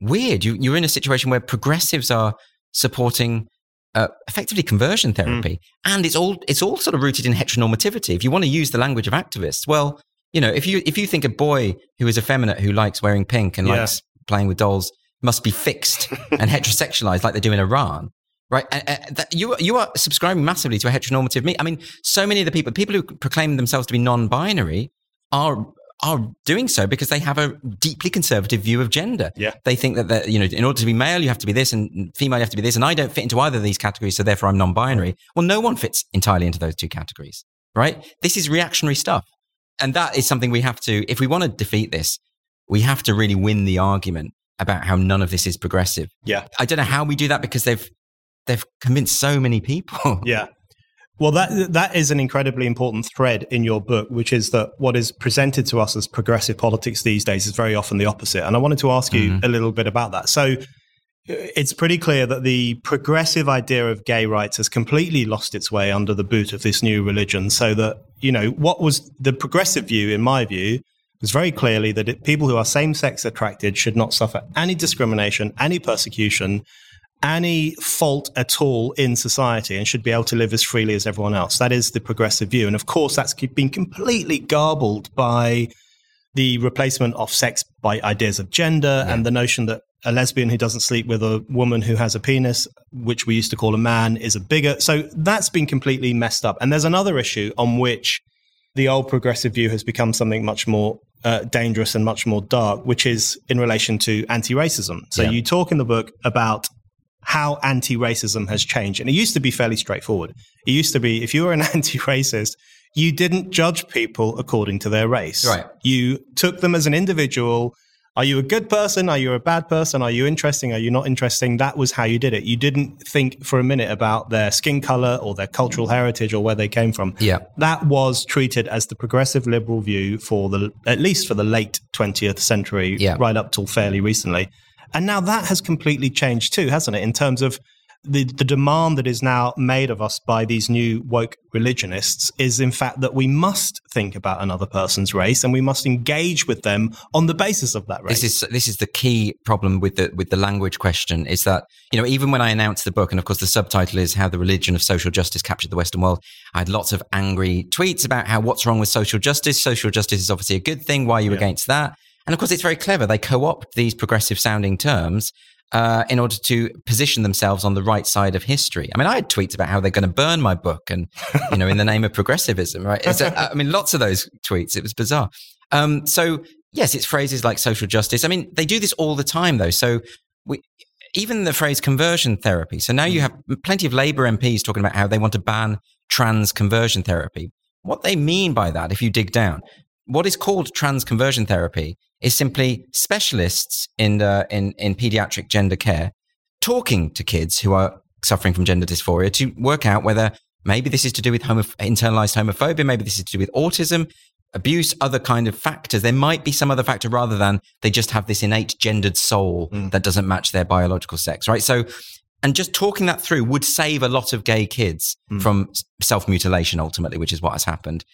S1: weird. You, you're in a situation where progressives are supporting. Uh, effectively conversion therapy, and it's all it's all sort of rooted in heteronormativity. If you want to use the language of activists, well, you know, if you if you think a boy who is effeminate who likes wearing pink and
S2: Yeah.
S1: likes playing with dolls must be fixed and heterosexualized like they do in Iran, right? Uh, uh, that you are- you are subscribing massively to a heteronormative me. I mean, so many of the people people who proclaim themselves to be non-binary are are doing so because they have a deeply conservative view of gender.
S2: Yeah.
S1: They think that that, you know, in order to be male, you have to be this, and female, you have to be this, and I don't fit into either of these categories, so therefore I'm non-binary. Well, no one fits entirely into those two categories, right? This is reactionary stuff, and that is something we have to, if we want to defeat this, we have to really win the argument about how none of this is progressive.
S2: Yeah.
S1: I don't know how we do that because they've they've convinced so many people.
S2: Yeah. Well, that that is an incredibly important thread in your book, which is that what is presented to us as progressive politics these days is very often the opposite. And I wanted to ask you
S1: Mhm.
S2: a little bit about that. So, it's pretty clear that the progressive idea of gay rights has completely lost its way under the boot of this new religion. So that you know what was the progressive view, in my view, was very clearly that it, people who are same-sex attracted should not suffer any discrimination, any persecution, any fault at all in society and should be able to live as freely as everyone else. That is the progressive view. And of course, that's been completely garbled by the replacement of sex by ideas of gender and the notion that a lesbian who doesn't sleep with a woman who has a penis, which we used to call a man, is a bigot. So that's been completely messed up. And there's another issue on which the old progressive view has become something much more uh, dangerous and much more dark, which is in relation to anti racism. So
S1: Yeah.
S2: you talk in the book about how anti racism has changed. And it used to be fairly straightforward. It used to be if you were an anti racist, you didn't judge people according to their race.
S1: Right.
S2: You took them as an individual. Are you a good person? Are you a bad person? Are you interesting? Are you not interesting? That was how you did it. You didn't think for a minute about their skin color or their cultural heritage or where they came from
S1: Yeah.
S2: that was treated as the progressive liberal view for the at least for the late 20th century
S1: Yeah.
S2: right up till fairly recently and now that has completely changed too hasn't it in terms of the, the demand that is now made of us by these new woke religionists is in fact that we must think about another person's race and we must engage with them on the basis of that race.
S1: This is this is the key problem with the with the language question is that you know even when I announced the book and of course the subtitle is how the religion of social justice captured the Western world I had lots of angry tweets about how what's wrong with social justice? Social justice is obviously a good thing. Why are you
S2: Yeah.
S1: against that? And of course it's very clever. They co-opt these progressive sounding terms uh, in order to position themselves on the right side of history. I mean, I had tweets about how they're going to burn my book, and you know, in the name of progressivism, right? A- I mean, lots of those tweets. It was bizarre. Um, so yes, it's phrases like social justice. I mean, they do this all the time, though. So we, even the phrase conversion therapy. So now you have plenty of Labour MPs talking about how they want to ban trans conversion therapy. What they mean by that, if you dig down, what is called trans conversion therapy is simply specialists in, uh, in, in pediatric gender care talking to kids who are suffering from gender dysphoria to work out whether maybe this is to do with homo- internalized homophobia, maybe this is to do with autism, abuse, other kind of factors. There might be some other factor rather than they just have this innate gendered soul
S2: Mm.
S1: that doesn't match their biological sex, right? So, and just talking that through would save a lot of gay kids
S2: Mm.
S1: from self mutilation ultimately, which is what has happened.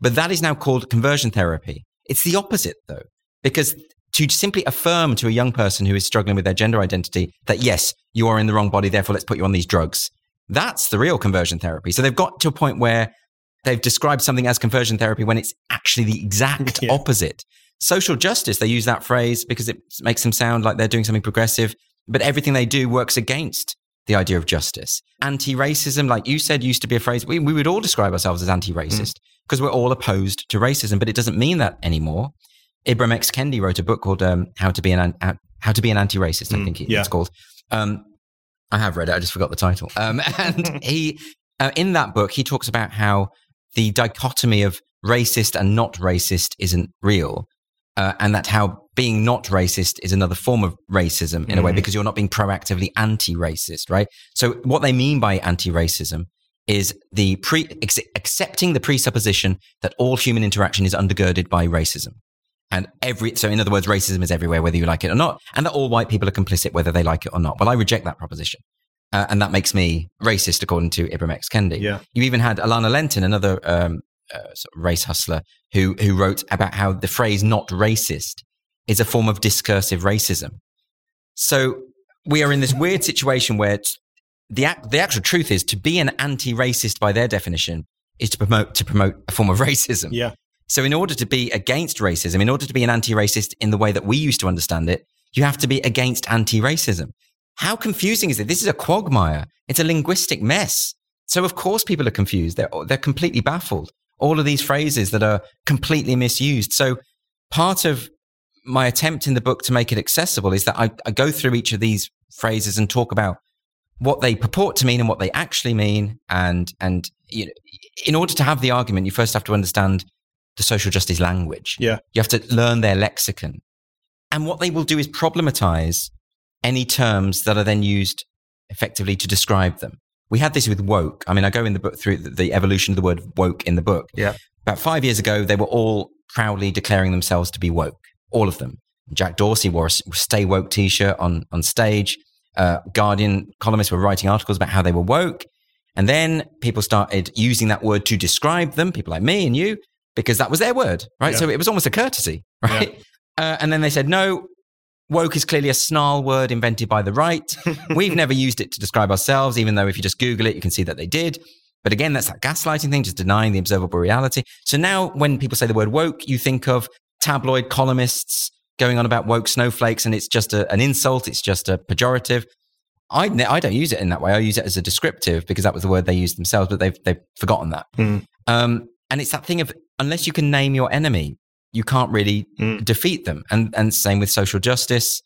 S1: But that is now called conversion therapy. It's the opposite though, because to simply affirm to a young person who is struggling with their gender identity that yes, you are in the wrong body, therefore let's put you on these drugs. That's the real conversion therapy. So they've got to a point where they've described something as conversion therapy when it's actually the exact yeah. opposite. Social justice, they use that phrase because it makes them sound like they're doing something progressive, but everything they do works against the idea of justice. Anti racism, like you said, used to be a phrase we, we would all describe ourselves as anti racist because mm. we're all opposed to racism, but it doesn't mean that anymore. Ibram X. Kendi wrote a book called um, How to Be an How to Be an Anti-Racist. I mm, think yeah. it's called. Um, I have read it. I just forgot the title. Um, and he, uh, in that book, he talks about how the dichotomy of racist and not racist isn't real, uh, and that how being not racist is another form of racism in mm. a way mm. because you're not being proactively anti-racist, right? So what they mean by anti-racism is the pre accepting the presupposition that all human interaction is undergirded by racism. And every, so in other words, racism is everywhere, whether you like it or not, and that all white people are complicit, whether they like it or not. Well, I reject that proposition. Uh, and that makes me racist, according to Ibram X. Kendi.
S2: Yeah.
S1: You even had Alana Lentin, another um, uh, sort of race hustler, who, who wrote about how the phrase not racist is a form of discursive racism. So we are in this weird situation where the, the actual truth is to be an anti-racist by their definition is to promote, to promote a form of racism.
S2: Yeah.
S1: So, in order to be against racism, in order to be an anti racist in the way that we used to understand it, you have to be against anti racism. How confusing is it? This is a quagmire. It's a linguistic mess. So, of course, people are confused. They're, they're completely baffled. All of these phrases that are completely misused. So, part of my attempt in the book to make it accessible is that I, I go through each of these phrases and talk about what they purport to mean and what they actually mean. And, and you know, in order to have the argument, you first have to understand the social justice language.
S2: Yeah.
S1: You have to learn their lexicon. And what they will do is problematize any terms that are then used effectively to describe them. We had this with woke. I mean, I go in the book through the evolution of the word woke in the book.
S2: Yeah.
S1: About five years ago, they were all proudly declaring themselves to be woke, all of them. Jack Dorsey wore a Stay Woke t shirt on, on stage. Uh, Guardian columnists were writing articles about how they were woke. And then people started using that word to describe them, people like me and you, because that was their word, right? Yeah. So it was almost a courtesy, right? Yeah. Uh, and then they said, no, woke is clearly a snarl word invented by the right. We've never used it to describe ourselves, even though if you just Google it, you can see that they did. But again, that's that gaslighting thing, just denying the observable reality. So now when people say the word woke, you think of tabloid columnists going on about woke snowflakes and it's just a, an insult, it's just a pejorative. I, I don't use it in that way. I use it as a descriptive because that was the word they used themselves, but they've, they've forgotten that.
S2: Mm.
S1: Um, and it's that thing of unless you can name your enemy, you can't really mm. defeat them. And, and same with social justice.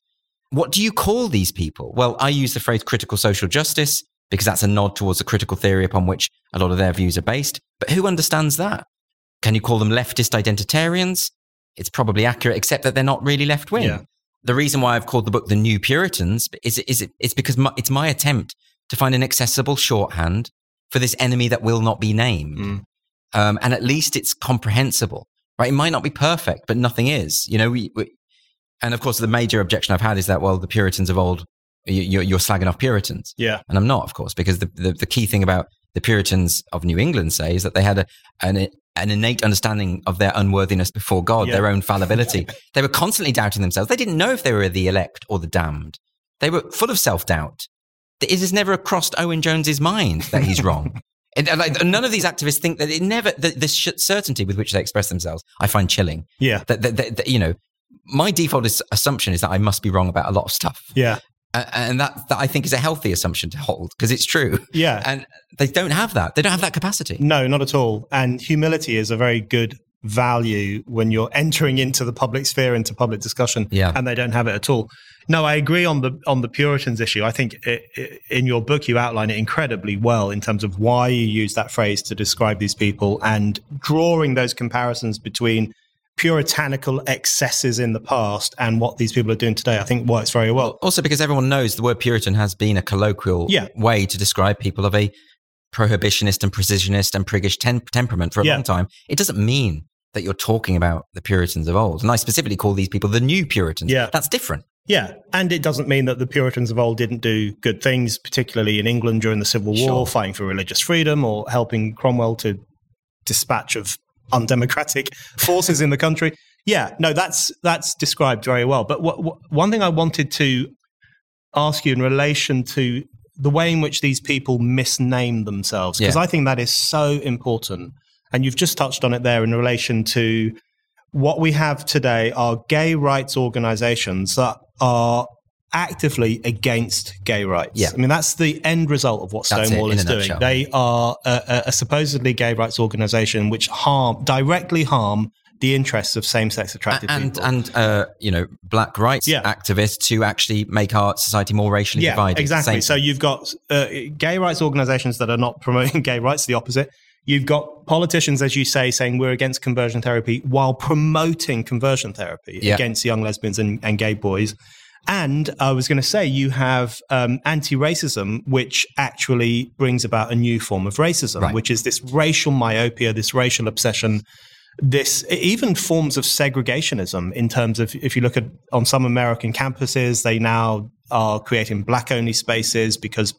S1: What do you call these people? Well, I use the phrase critical social justice because that's a nod towards the critical theory upon which a lot of their views are based. But who understands that? Can you call them leftist identitarians? It's probably accurate, except that they're not really left wing. Yeah. The reason why I've called the book The New Puritans is, is it, it's because my, it's my attempt to find an accessible shorthand for this enemy that will not be named. Mm. Um, and at least it's comprehensible, right? It might not be perfect, but nothing is, you know, we, we and of course, the major objection I've had is that, well, the Puritans of old, you're, you're slagging off Puritans.
S2: Yeah.
S1: And I'm not, of course, because the, the, the, key thing about the Puritans of New England say is that they had a, an, an innate understanding of their unworthiness before God, yeah. their own fallibility. they were constantly doubting themselves. They didn't know if they were the elect or the damned. They were full of self doubt. It has never crossed Owen Jones's mind that he's wrong. And, like, none of these activists think that it never, the, the certainty with which they express themselves, I find chilling.
S2: Yeah.
S1: That, that, that, that you know, my default is, assumption is that I must be wrong about a lot of stuff.
S2: Yeah.
S1: Uh, and that, that I think is a healthy assumption to hold because it's true.
S2: Yeah.
S1: And they don't have that. They don't have that capacity.
S2: No, not at all. And humility is a very good value when you're entering into the public sphere, into public discussion.
S1: Yeah.
S2: And they don't have it at all. No, I agree on the on the Puritans issue. I think it, it, in your book you outline it incredibly well in terms of why you use that phrase to describe these people and drawing those comparisons between puritanical excesses in the past and what these people are doing today. I think works very well.
S1: Also, because everyone knows the word Puritan has been a colloquial
S2: yeah.
S1: way to describe people of a prohibitionist and precisionist and priggish tem- temperament for a yeah. long time. It doesn't mean that you're talking about the Puritans of old. And I specifically call these people the new Puritans.
S2: Yeah.
S1: That's different.
S2: Yeah, and it doesn't mean that the Puritans of old didn't do good things, particularly in England during the Civil War, sure. fighting for religious freedom or helping Cromwell to dispatch of undemocratic forces in the country. Yeah, no, that's that's described very well. But what, what, one thing I wanted to ask you in relation to the way in which these people misname themselves, because
S1: Yeah.
S2: I think that is so important. And you've just touched on it there in relation to what we have today are gay rights organizations that are actively against gay rights.
S1: Yeah.
S2: I mean, that's the end result of what Stonewall
S1: in
S2: is doing.
S1: nutshell.
S2: They are a, a, a supposedly gay rights organization which harm directly harm the interests of same-sex attracted
S1: and
S2: people.
S1: and uh, you know black rights
S2: Yeah.
S1: activists who actually make our society more racially
S2: yeah,
S1: divided.
S2: exactly.
S1: Same
S2: So you've got uh, gay rights organizations that are not promoting gay rights, the opposite. You've got politicians, as you say, saying we're against conversion therapy while promoting conversion therapy
S1: Yeah.
S2: against young lesbians and, and gay boys. And I was going to say, you have um, anti racism, which actually brings about a new form of racism,
S1: Right.
S2: which is this racial myopia, this racial obsession, this even forms of segregationism in terms of if you look at on some American campuses, they now are creating black only spaces because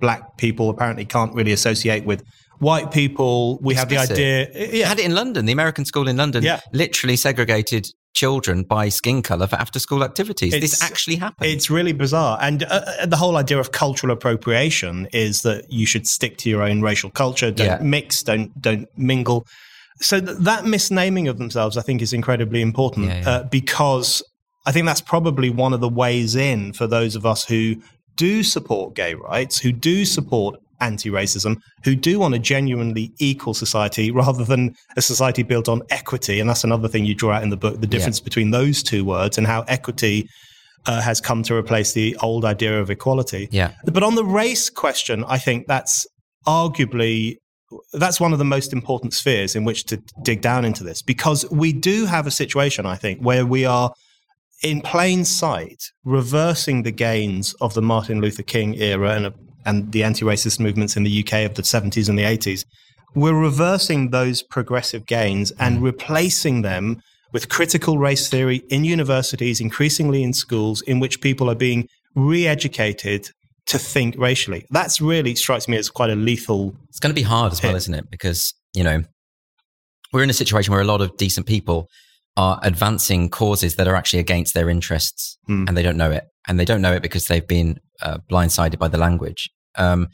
S2: black people apparently can't really associate with white people. We have the idea, yeah,
S1: had it in London. The American school in London
S2: Yeah.
S1: literally segregated children by skin color for after school activities.
S2: It's-
S1: this actually happened.
S2: It's really bizarre. And uh, uh, the whole idea of cultural appropriation is that you should stick to your own racial culture, don't
S1: Yeah.
S2: mix, don't don't mingle. So th- that misnaming of themselves, I think, is incredibly important
S1: yeah.
S2: Uh, because I think that's probably one of the ways in for those of us who do support gay rights, who do support anti-racism, who do want a genuinely equal society rather than a society built on equity. And that's another thing you draw out in the book, the difference between those two words and how equity uh, has come to replace the old idea of equality.
S1: yeah.
S2: But on the race question, I think that's arguably that's one of the most important spheres in which to dig down into this because we do have a situation, I think, where we are in plain sight reversing the gains of the Martin Luther King era and and the anti-racist movements in the UK of the 70s and the 80s. We're reversing those progressive gains and replacing them with critical race theory in universities, increasingly in schools, in which people are being re-educated to think racially. That's really strikes me as quite a lethal.
S1: It's going to be hard as well, isn't it? Because, you know, we're in a situation where a lot of decent people are advancing causes that are actually against their interests
S2: Hmm.
S1: and they don't know it. And they don't know it because they've been uh, blindsided by the language. Um,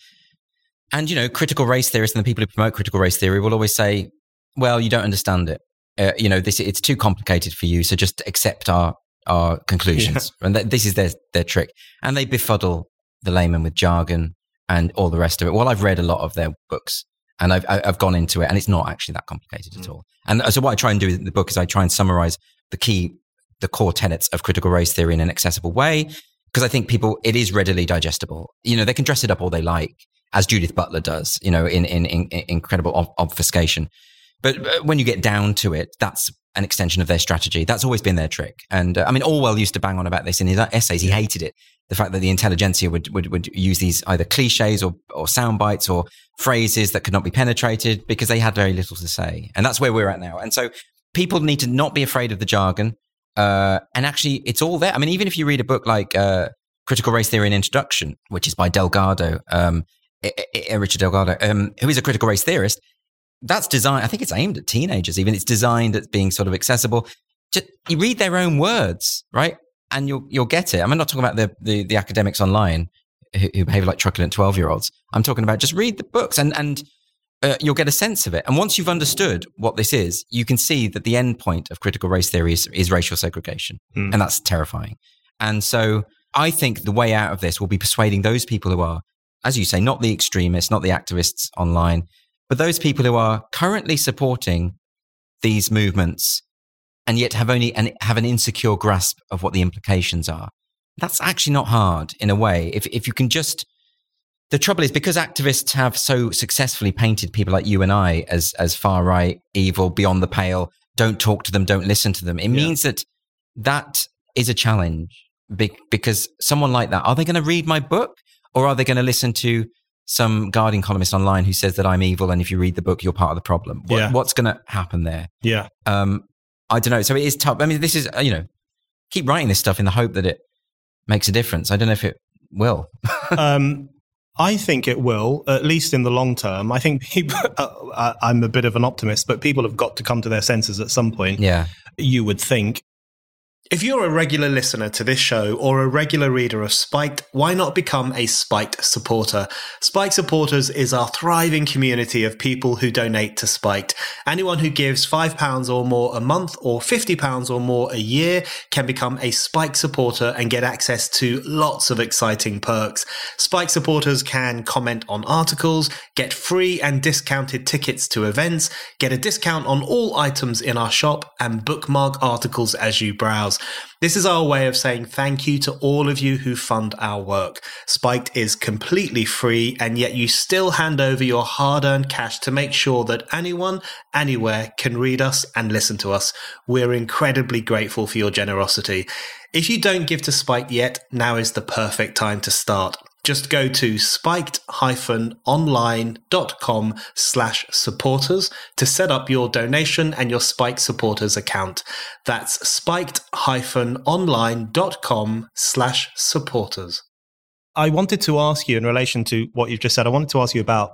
S1: and, you know, critical race theorists and the people who promote critical race theory will always say, well, you don't understand it. Uh, you know, this it's too complicated for you, so just accept our our conclusions. And th- this is their their trick. And they befuddle the layman with jargon and all the rest of it. Well, I've read a lot of their books and I've, I've gone into it and it's not actually that complicated at all. And so what I try and do in the book is I try and summarize the key, the core tenets of critical race theory in an accessible way. Because I think people, it is readily digestible. You know, they can dress it up all they like, as Judith Butler does, you know, in, in, in, in incredible ob- obfuscation. But uh, when you get down to it, that's an extension of their strategy. That's always been their trick. And uh, I mean, Orwell used to bang on about this in his essays. He hated it. The fact that the intelligentsia would, would, would use these either cliches or, or sound bites or phrases that could not be penetrated because they had very little to say. And that's where we're at now. And so people need to not be afraid of the jargon. Uh, and actually, it's all there. I mean, even if you read a book like uh, Critical Race Theory and Introduction, which is by Delgado, um, I- I- I- Richard Delgado, um, who is a critical race theorist, that's designed. I think it's aimed at teenagers. Even it's designed at being sort of accessible. Just you read their own words, right, and you'll you'll get it. I'm not talking about the the, the academics online who, who behave like truculent twelve year olds. I'm talking about just read the books and and uh, you'll get a sense of it. And once you've understood what this is, you can see that the end point of critical race theory is, is racial segregation,
S2: Hmm.
S1: and that's terrifying. And so I think the way out of this will be persuading those people who are, as you say, not the extremists, not the activists online, but those people who are currently supporting these movements and yet have only and have an insecure grasp of what the implications are. That's actually not hard in a way. If if you can just the trouble is because activists have so successfully painted people like you and I as as far right, evil, beyond the pale, don't talk to them, don't listen to them. It means that that is a challenge be- because someone like that, are they going to read my book or are they going to listen to some Guardian columnist online who says that I'm evil and if you read the book, you're part of the problem? What,
S2: Yeah.
S1: What's going to happen there?
S2: Yeah.
S1: Um, I don't know. So it is tough. I mean, this is, you know, keep writing this stuff in the hope that it makes a difference. I don't know if it will.
S2: um, I think it will, at least in the long term. I think people, uh, I- I'm a bit of an optimist, but people have got to come to their senses at some point.
S1: yeah.
S2: you would think. If you're a regular listener to this show or a regular reader of Spiked, why not become a Spiked supporter? Spiked supporters is our thriving community of people who donate to Spiked. Anyone who gives £5 or more a month or £50 or more a year can become a Spiked supporter and get access to lots of exciting perks. Spiked supporters can comment on articles, get free and discounted tickets to events, get a discount on all items in our shop, and bookmark articles as you browse. This is our way of saying thank you to all of you who fund our work. Spiked is completely free, and yet you still hand over your hard earned cash to make sure that anyone, anywhere can read us and listen to us. We're incredibly grateful for your generosity. If you don't give to Spiked yet, now is the perfect time to start. Just go to spiked-online.com slash supporters to set up your donation and your Spiked supporters account. That's spiked-online.com slash supporters. I wanted to ask you in relation to what you've just said, I wanted to ask you about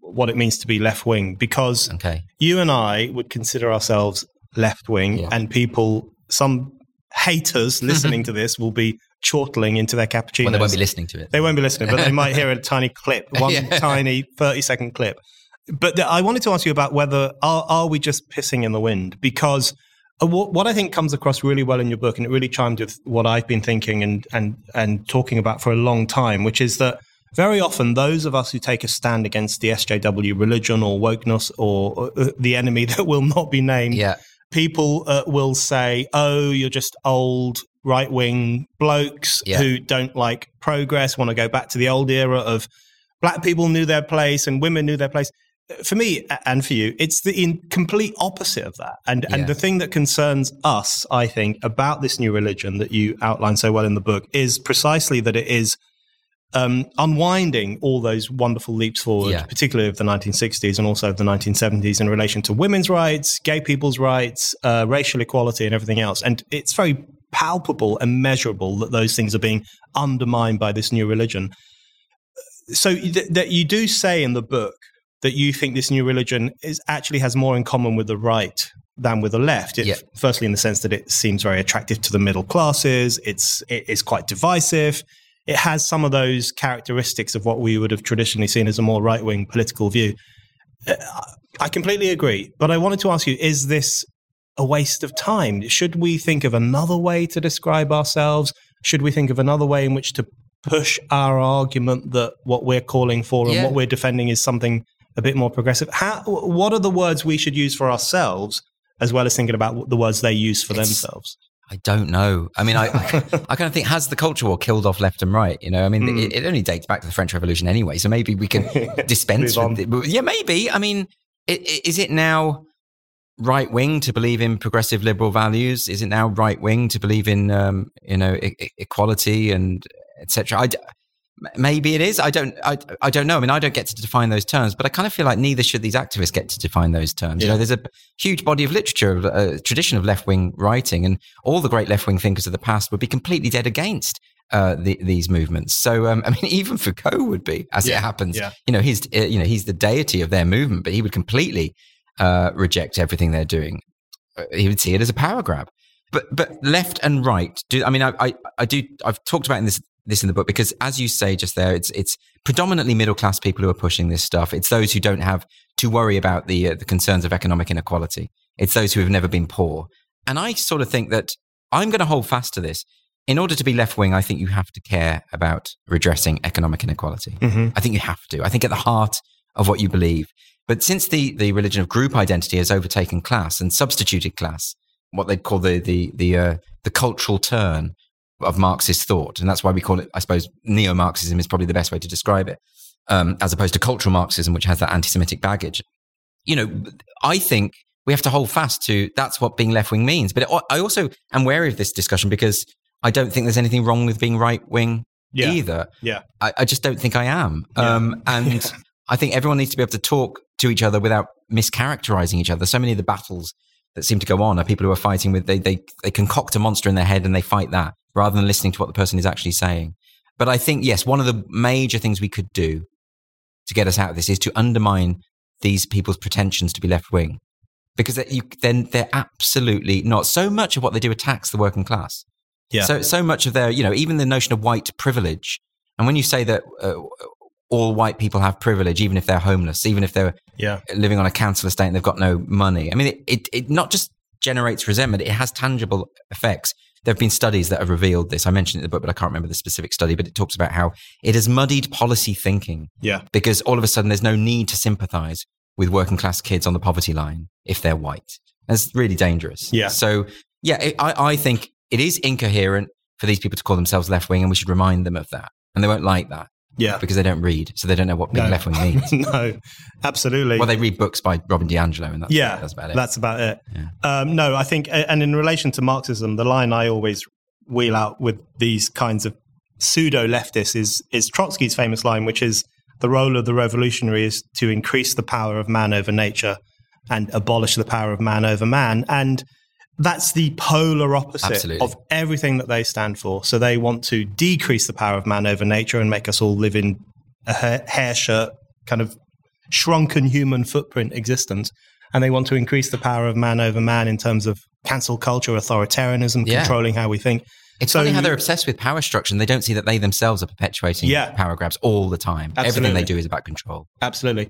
S2: what it means to be left wing because
S1: Okay.
S2: you and I would consider ourselves left wing
S1: Yeah.
S2: and people, some haters listening to this will be chortling into their cappuccino.
S1: Well, they won't be listening to it.
S2: They won't be listening, but they might hear a tiny clip, one
S1: Yeah.
S2: tiny 30 second clip. But th- I wanted to ask you about whether are, are we just pissing in the wind? Because uh, what, what I think comes across really well in your book, and it really chimed with what I've been thinking and and and talking about for a long time, which is that very often those of us who take a stand against the SJW religion or wokeness or uh, the enemy that will not be named,
S1: Yeah.
S2: people uh, will say, "Oh, you're just old right wing blokes
S1: Yeah.
S2: who don't like progress, want to go back to the old era of black people knew their place and women knew their place." For me and for you, it's the in complete opposite of that. And
S1: Yeah.
S2: and the thing that concerns us, I think, about this new religion that you outline so well in the book is precisely that it is um, unwinding all those wonderful leaps forward,
S1: Yeah.
S2: particularly of the 1960s and also of the 1970s in relation to women's rights, gay people's rights, uh, racial equality, and everything else. And it's very palpable and measurable that those things are being undermined by this new religion. So th- that you do say in the book that you think this new religion is actually has more in common with the right than with the left. It,
S1: Yeah.
S2: Firstly, in the sense that it seems very attractive to the middle classes. It's it is quite divisive. It has some of those characteristics of what we would have traditionally seen as a more right wing political view. Uh, I completely agree, but I wanted to ask you: Is this a waste of time? Should we think of another way to describe ourselves? Should we think of another way in which to push our argument that what we're calling for and
S1: Yeah.
S2: what we're defending is something a bit more progressive? How, what are the words we should use for ourselves, as well as thinking about the words they use for
S1: It's-
S2: themselves?
S1: I don't know. I mean, I, I, I kind of think has the culture war killed off left and right? You know, I mean,
S2: Mm.
S1: it, it only dates back to the French Revolution anyway, so maybe we can dispense with it. Yeah, maybe. I mean, i- i- is it now right wing to believe in progressive liberal values? Is it now right wing to believe in um, you know e- equality and etc.? D- maybe it is. I don't. I, I don't know. I mean, I don't get to define those terms, but I kind of feel like neither should these activists get to define those terms. You know, there's a huge body of literature, uh, tradition of left wing writing, and all the great left wing thinkers of the past would be completely dead against. Uh, the, these movements. So, um, I mean, even Foucault would be, as
S2: Yeah,
S1: it happens.
S2: yeah.
S1: You know, he's uh, you know he's the deity of their movement, but he would completely uh, reject everything they're doing. Uh, He would see it as a power grab. But but left and right. Do I mean I I, I do I've talked about in this this in the book because as you say just there, it's it's predominantly middle class people who are pushing this stuff. It's those who don't have to worry about the uh, the concerns of economic inequality. It's those who have never been poor. And I sort of think that I'm going to hold fast to this. In order to be left wing, I think you have to care about redressing economic inequality.
S2: Mhm.
S1: I think you have to. I think at the heart of what you believe. But since the, the religion of group identity has overtaken class and substituted class, what they'd call the the the uh, the cultural turn of Marxist thought, and that's why we call it, I suppose, neo-Marxism is probably the best way to describe it, um, as opposed to cultural Marxism, which has that anti-Semitic baggage. You know, I think we have to hold fast to that's what being left wing means. But it, I also am wary of this discussion because I don't think there's anything wrong with being right wing
S2: Yeah.
S1: either.
S2: Yeah.
S1: I, I just don't think I am.
S2: Yeah.
S1: Um, and I think everyone needs to be able to talk to each other without mischaracterizing each other. So many of the battles that seem to go on are people who are fighting with, they, they, they concoct a monster in their head and they fight that rather than listening to what the person is actually saying. But I think, yes, one of the major things we could do to get us out of this is to undermine these people's pretensions to be left wing because they- you, then they're absolutely not. So much of what they do attacks the working class.
S2: Yeah.
S1: So so much of their, you know, even the notion of white privilege. And when you say that uh, all white people have privilege, even if they're homeless, even if they're
S2: Yeah.
S1: living on a council estate and they've got no money. I mean, it, it, it not just generates resentment, it has tangible effects. There have been studies that have revealed this. I mentioned it in the book, but I can't remember the specific study, but it talks about how it has muddied policy thinking
S2: Yeah.
S1: because all of a sudden there's no need to sympathize with working class kids on the poverty line if they're white. That's really dangerous.
S2: Yeah.
S1: So, yeah, it, I, I think it is incoherent for these people to call themselves left wing, and we should remind them of that. And they won't like that
S2: Yeah.
S1: because they don't read, so they don't know what being
S2: No.
S1: left wing means.
S2: no, absolutely.
S1: well, they read books by Robin DiAngelo, and that's,
S2: yeah,
S1: that's about it.
S2: That's about it.
S1: Yeah.
S2: Um, no, I think, and in relation to Marxism, the line I always wheel out with these kinds of pseudo leftists is is Trotsky's famous line, which is the role of the revolutionary is to increase the power of man over nature and abolish the power of man over man, and that's the polar opposite
S1: Absolutely.
S2: of everything that they stand for. So they want to decrease the power of man over nature and make us all live in a hair, hair shirt kind of shrunken human footprint existence. And they want to increase the power of man over man in terms of cancel culture, authoritarianism,
S1: Yeah.
S2: controlling how we think.
S1: It's
S2: So
S1: funny how they're obsessed with power structure and they don't see that they themselves are perpetuating
S2: Yeah.
S1: power grabs all the time. Everything they do is about control.
S2: Absolutely.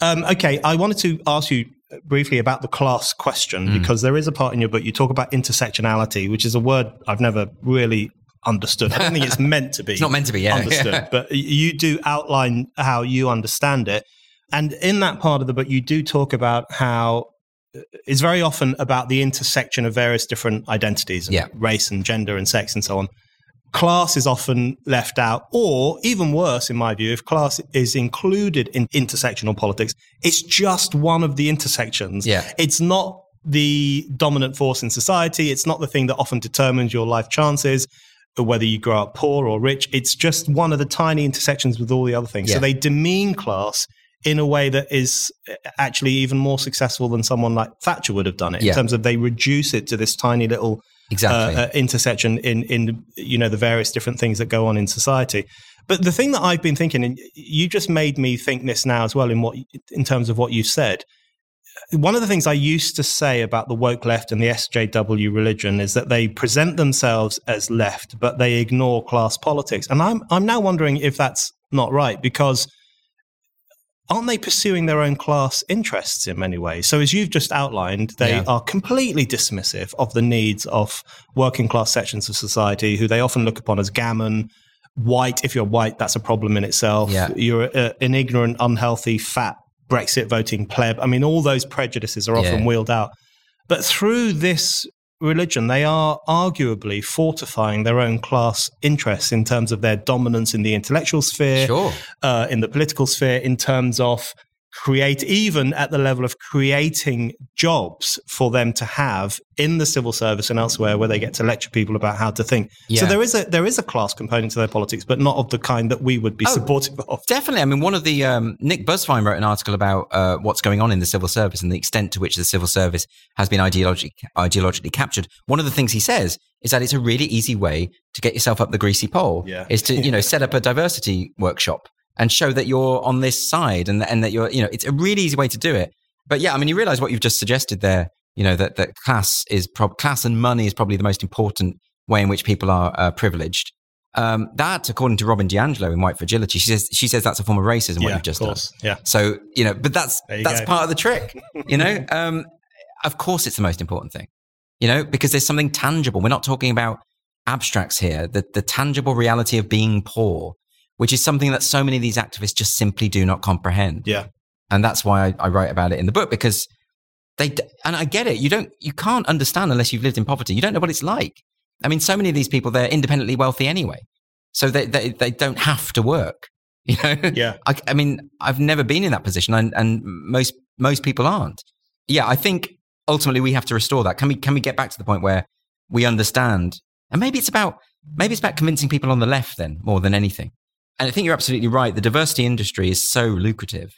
S2: Um, okay, I wanted to ask you briefly about the class question
S1: Mm.
S2: because there is a part in your book you talk about intersectionality, which is a word I've never really understood. I don't think it's meant to be.
S1: It's not meant to be, yeah.
S2: understood, but you do outline how you understand it, and in that part of the book, you do talk about how uh, it's very often about the intersection of various different identities,
S1: Yeah.
S2: race and gender and sex and so on. Class is often left out, or even worse, in my view, if class is included in intersectional politics, it's just one of the intersections.
S1: Yeah.
S2: It's not the dominant force in society. It's not the thing that often determines your life chances, or whether you grow up poor or rich. It's just one of the tiny intersections with all the other things. So they demean class in a way that is uh, actually even more successful than someone like Thatcher would have done it. In terms of they reduce it to this tiny little
S1: Exactly.
S2: uh, uh, intersection in in you know the various different things that go on in society. But the thing that I've been thinking, and you just made me think this now as well in what in terms of what you said. One of the things I used to say about the woke left and the SJW religion is that they present themselves as left, but they ignore class politics. And I'm I'm now wondering if that's not right because aren't they pursuing their own class interests in many ways? So, as you've just outlined, they
S1: Yeah.
S2: are completely dismissive of the needs of working class sections of society, who they often look upon as gammon. White, if you're white, that's a problem in itself.
S1: Yeah.
S2: You're a, an ignorant, unhealthy, fat Brexit voting pleb. I mean, all those prejudices are often
S1: Yeah.
S2: wheeled out. But through this religion, they are arguably fortifying their own class interests in terms of their dominance in the intellectual sphere,
S1: Sure.
S2: uh, in the political sphere in terms of create even at the level of creating jobs for them to have in the civil service and elsewhere where they get to lecture people about how to think. So there is a there is a class component to their politics, but not of the kind that we would be
S1: Oh.
S2: supportive of.
S1: Definitely. I mean, one of the um, Nick Busvine wrote an article about uh, what's going on in the civil service and the extent to which the civil service has been ideologi- ideologically captured. One of the things he says is that it's a really easy way to get yourself up the greasy pole.
S2: Yeah.
S1: Is to you know set up a diversity workshop and show that you're on this side and and that you're you know it's a really easy way to do it. But yeah, I mean, you realize what you've just suggested there. You know that that class is prob- class and money is probably the most important way in which people are uh, privileged. Um, that, according to Robin DiAngelo in White Fragility, she says she says that's a form of racism. What
S2: yeah,
S1: you've just
S2: of
S1: done.
S2: Yeah.
S1: So you know, but that's that's
S2: go.
S1: part of the trick. You know, um, of course, it's the most important thing. You know, because there's something tangible. We're not talking about abstracts here. The the tangible reality of being poor, which is something that so many of these activists just simply do not comprehend.
S2: Yeah.
S1: And that's why I, I write about it in the book because they d- and I get it. You don't you can't understand unless you've lived in poverty. You don't know what it's like. I mean, so many of these people they're independently wealthy anyway, so they they, they don't have to work. You know.
S2: Yeah.
S1: I, I mean, I've never been in that position, and, and most most people aren't. Yeah, I think ultimately we have to restore that. Can we can we get back to the point where we understand? And maybe it's about maybe it's about convincing people on the left then more than anything. And I think you're absolutely right. The diversity industry is so lucrative.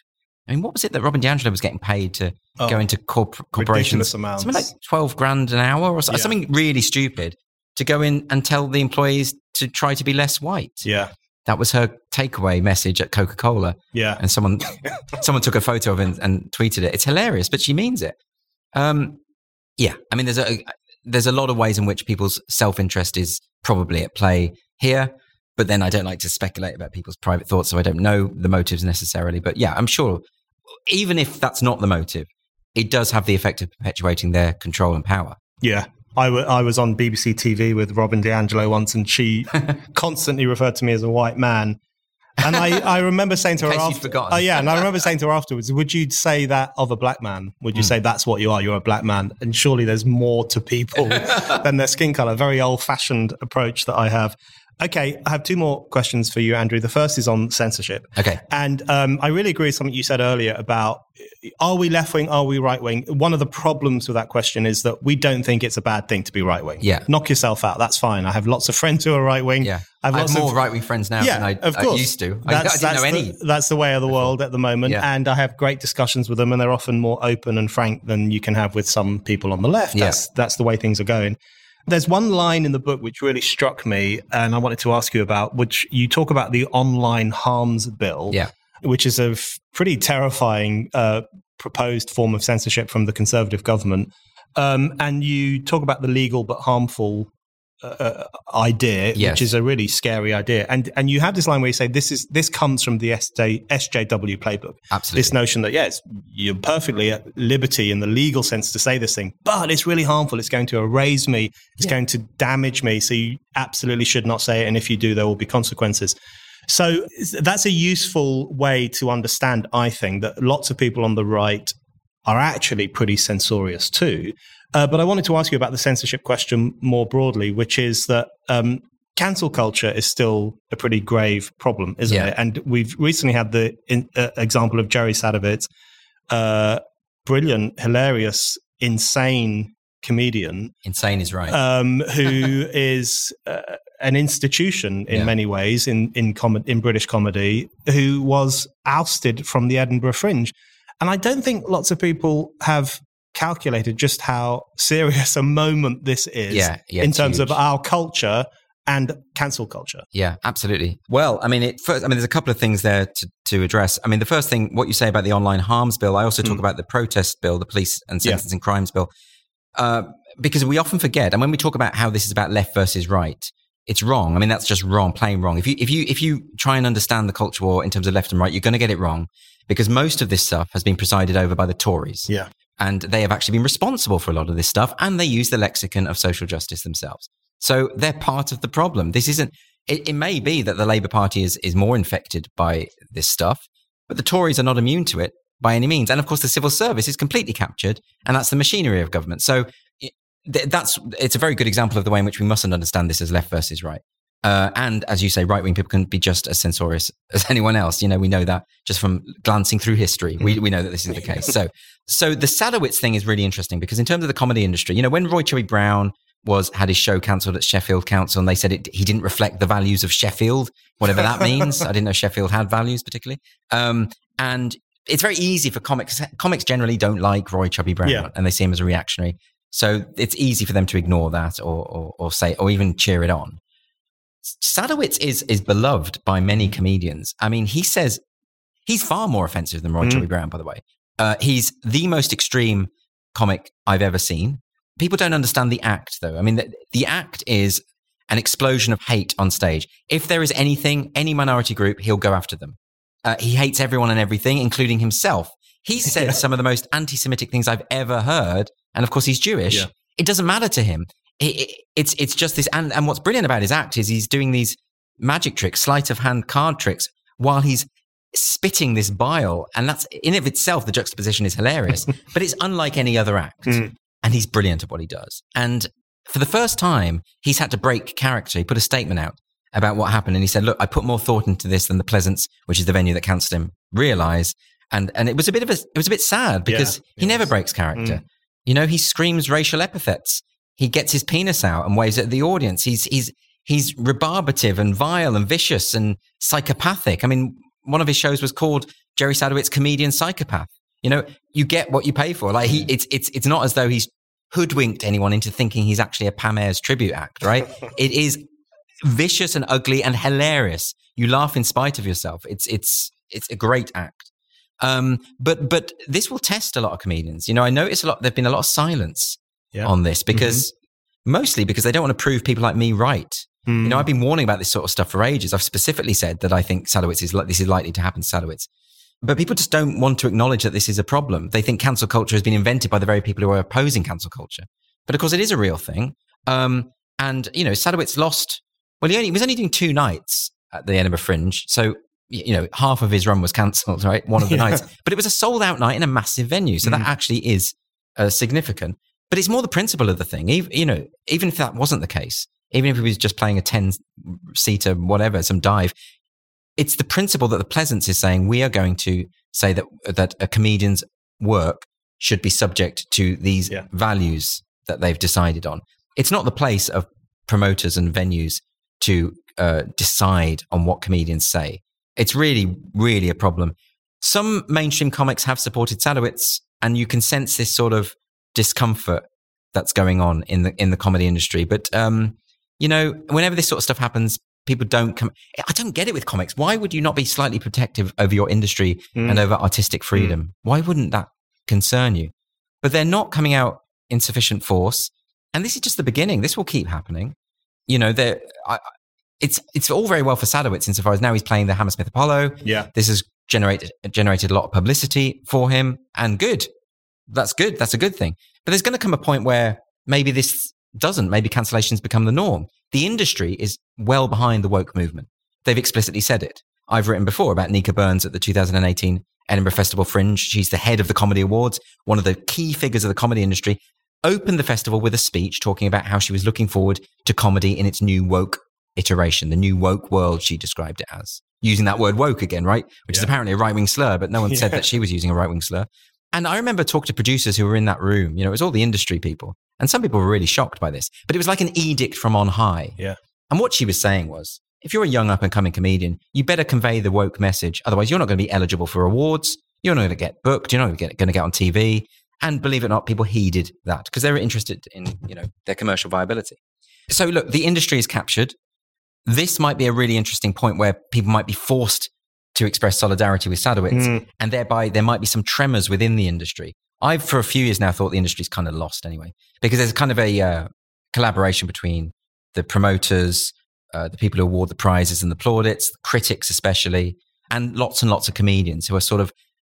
S1: I mean, what was it that Robin DiAngelo was getting paid to
S2: Oh,
S1: go into corp- corporations? Something like twelve grand an hour or so,
S2: Yeah.
S1: something really stupid to go in and tell the employees to try to be less white.
S2: Yeah.
S1: That was her takeaway message at Coca Cola
S2: Yeah.
S1: and someone someone took a photo of it and, and tweeted it. It's hilarious, but she means it. Um, yeah, I mean, there's a there's a lot of ways in which people's self interest is probably at play here. But then I don't like to speculate about people's private thoughts, so I don't know the motives necessarily. But yeah, I'm sure even if that's not the motive, it does have the effect of perpetuating their control and power.
S2: Yeah. I, w- I was on BBC TV with Robin DiAngelo once, and she constantly referred to me as a white man. And I, I remember saying to her, after, oh yeah, and I remember saying to her afterwards, "Would you say that of a black man? Would you mm. say that's what you are? You're a black man, and surely there's more to people than their skin color." Very old-fashioned approach that I have. Okay, I have two more questions for you, Andrew. The first is on censorship.
S1: Okay.
S2: And um, I really agree with something you said earlier about are we left wing, are we right wing? One of the problems with that question is that we don't think it's a bad thing to be right wing.
S1: Yeah.
S2: Knock yourself out. That's fine. I have lots of friends who are right wing.
S1: Yeah. I have, I have more of, right wing friends now yeah, than I, of course. I used to. That's, I, I didn't know
S2: any. The, that's the way of the world at the moment. Yeah. And I have great discussions with them, and they're often more open and frank than you can have with some people on the left. That's, yeah. that's the way things are going. There's one line in the book which really struck me, and I wanted to ask you about, which you talk about the online harms bill,
S1: yeah.
S2: which is a f- pretty terrifying uh, proposed form of censorship from the conservative government. Um, and you talk about the legal but harmful uh, idea, yes. which is a really scary idea. And and you have this line where you say this is this comes from the SJ, SJW playbook.
S1: Absolutely,
S2: this notion that yes, you're perfectly at liberty in the legal sense to say this thing, but it's really harmful. It's going to erase me. It's yeah. going to damage me. So you absolutely should not say it. And if you do, there will be consequences. So that's a useful way to understand, I think, that lots of people on the right are actually pretty censorious too. Uh, but I wanted to ask you about the censorship question more broadly, which is that um, cancel culture is still a pretty grave problem, isn't yeah. it? And we've recently had the in, uh, example of Jerry Sadowitz, uh, brilliant, hilarious, insane comedian.
S1: Insane is right.
S2: Um, who is uh, an institution in yeah. many ways in in, com- in British comedy, who was ousted from the Edinburgh Fringe. And I don't think lots of people have calculated just how serious a moment this is
S1: yeah, yeah,
S2: in terms
S1: huge.
S2: of our culture and cancel culture.
S1: Yeah, absolutely. Well, I mean, it, first, I mean, there's a couple of things there to, to address. I mean, the first thing, what you say about the online harms bill, I also talk mm. about the protest bill, the police and sentencing yeah. crimes bill, uh, because we often forget. And when we talk about how this is about left versus right, it's wrong. I mean, that's just wrong, plain wrong. If you if you if you try and understand the culture war in terms of left and right, you're going to get it wrong because most of this stuff has been presided over by the Tories.
S2: Yeah
S1: and they have actually been responsible for a lot of this stuff and they use the lexicon of social justice themselves. So they're part of the problem. This isn't it, it, may be that the labour party is, is more infected by this stuff but the tories are not immune to it by any means. And of course the civil service is completely captured and that's the machinery of government. So that's it's a very good example of the way in which we mustn't understand this as left versus right uh, and as you say, right wing people can be just as censorious as anyone else. You know, we know that just from glancing through history. We, we know that this is the case. So, so the Sadowitz thing is really interesting because in terms of the comedy industry, you know, when Roy Chubby Brown was had his show cancelled at Sheffield Council, and they said it, he didn't reflect the values of Sheffield, whatever that means. I didn't know Sheffield had values particularly. Um, and it's very easy for comics. Comics generally don't like Roy Chubby Brown, yeah. and they see him as a reactionary. So it's easy for them to ignore that or, or, or say, or even cheer it on. Sadowitz is is beloved by many comedians. I mean, he says he's far more offensive than Roy mm. Brown, by the way. Uh, he's the most extreme comic I've ever seen. People don't understand the act, though. I mean, the, the act is an explosion of hate on stage. If there is anything, any minority group, he'll go after them. Uh, he hates everyone and everything, including himself. He says yeah. some of the most anti Semitic things I've ever heard. And of course, he's Jewish. Yeah. It doesn't matter to him it, it's it's just this, and and what's brilliant about his act is he's doing these magic tricks, sleight of hand card tricks, while he's spitting this bile, and that's in of itself the juxtaposition is hilarious. but it's unlike any other act, mm. and he's brilliant at what he does. And for the first time, he's had to break character. He put a statement out about what happened, and he said, "Look, I put more thought into this than the Pleasance, which is the venue that cancelled him, realize." And and it was a bit of a it was a bit sad because yeah, he never breaks character. Mm. You know, he screams racial epithets he gets his penis out and waves it at the audience. He's he's he's rebarbative and vile and vicious and psychopathic. I mean, one of his shows was called Jerry Sadowitz Comedian Psychopath. You know, you get what you pay for. Like he, it's it's it's not as though he's hoodwinked anyone into thinking he's actually a Pam Ayres tribute act, right? it is vicious and ugly and hilarious. You laugh in spite of yourself. It's it's it's a great act. Um, but but this will test a lot of comedians. You know, I notice a lot. There've been a lot of silence
S2: Yeah.
S1: on this because mostly because they don't want to prove people like me right.
S2: Hmm.
S1: You know, I've been warning about this sort of stuff for ages. I've specifically said that I think Sadowitz is li- this is likely to happen to Sadowitz. But people just don't want to acknowledge that this is a problem. They think cancel culture has been invented by the very people who are opposing cancel culture. But of course, it is a real thing. Um, and you know, Sadowitz lost. Well, he, only, he was only doing two nights at the Edinburgh Fringe, so you know, half of his run was cancelled. Right, one of the
S2: Yeah.
S1: nights, but it was a sold out night in a massive venue, so
S2: Mm.
S1: that actually is uh, significant. But it's more the principle of the thing. Even, you know, even if that wasn't the case, even if he was just playing a ten seater, whatever, some dive, it's the principle that the Pleasance is saying we are going to say that that a comedian's work should be subject to these
S2: Yeah.
S1: values that they've decided on. It's not the place of promoters and venues to uh, decide on what comedians say. It's really, really a problem. Some mainstream comics have supported Sadowitz, and you can sense this sort of discomfort that's going on in the in the comedy industry. But um, you know, whenever this sort of stuff happens, people don't come. I don't get it with comics. Why would you not be slightly protective over your industry
S2: Mm.
S1: and over artistic freedom? Why wouldn't that concern you? But they're not coming out in sufficient force, and this is just the beginning. This will keep happening. You know, I- it's it's all very well for Sadowitz insofar as now he's playing the Hammersmith Apollo.
S2: Yeah.
S1: This has generated generated a lot of publicity for him, and good. That's good. That's a good thing. But there's going to come a point where maybe this doesn't. Maybe cancellations become the norm. The industry is well behind the woke movement. They've explicitly said it. I've written before about Nica Burns at the 2018 Edinburgh Festival Fringe. She's the head of the Comedy Awards, one of the key figures of the comedy industry. Opened the festival with a speech talking about how she was looking forward to comedy in its new woke iteration, the new woke world, she described it as. Using that word woke again, right? Which is apparently a right wing slur, but no one said
S2: Yeah.
S1: that she was using a right wing slur. And I remember talking to producers who were in that room. You know, it was all the industry people. And some people were really shocked by this. But it was like an edict from on high.
S2: Yeah.
S1: And what she was saying was if you're a young up and coming comedian, you better convey the woke message. Otherwise, you're not going to be eligible for awards. You're not going to get booked. You're not going to get, going to get on TV. And believe it or not, people heeded that because they were interested in, you know, their commercial viability. So look, the industry is captured. This might be a really interesting point where people might be forced to express solidarity with Sadowitz
S2: Mm.
S1: and thereby there might be some tremors within the industry. I've for a few years now thought the industry's kind of lost anyway because there's kind of a uh, collaboration between the promoters, uh, the people who award the prizes and the plaudits, critics especially, and lots and lots of comedians who are sort of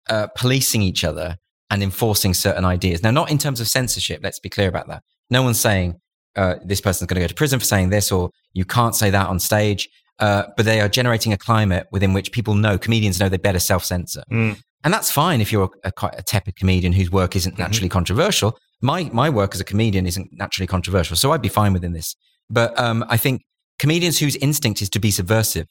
S1: uh, policing each other and enforcing certain ideas. Now, not in terms of censorship. Let's be clear about that. No one's saying uh, this person's going to go to prison for saying this, or you can't say that on stage. Uh, but they are generating a climate within which people know, comedians know they better self censor.
S2: Mm.
S1: And that's fine if you're a, quite a tepid comedian whose work isn't
S2: Mm-hmm.
S1: naturally controversial. My, my work as a comedian isn't naturally controversial. So I'd be fine within this. But um, I think comedians whose instinct is to be subversive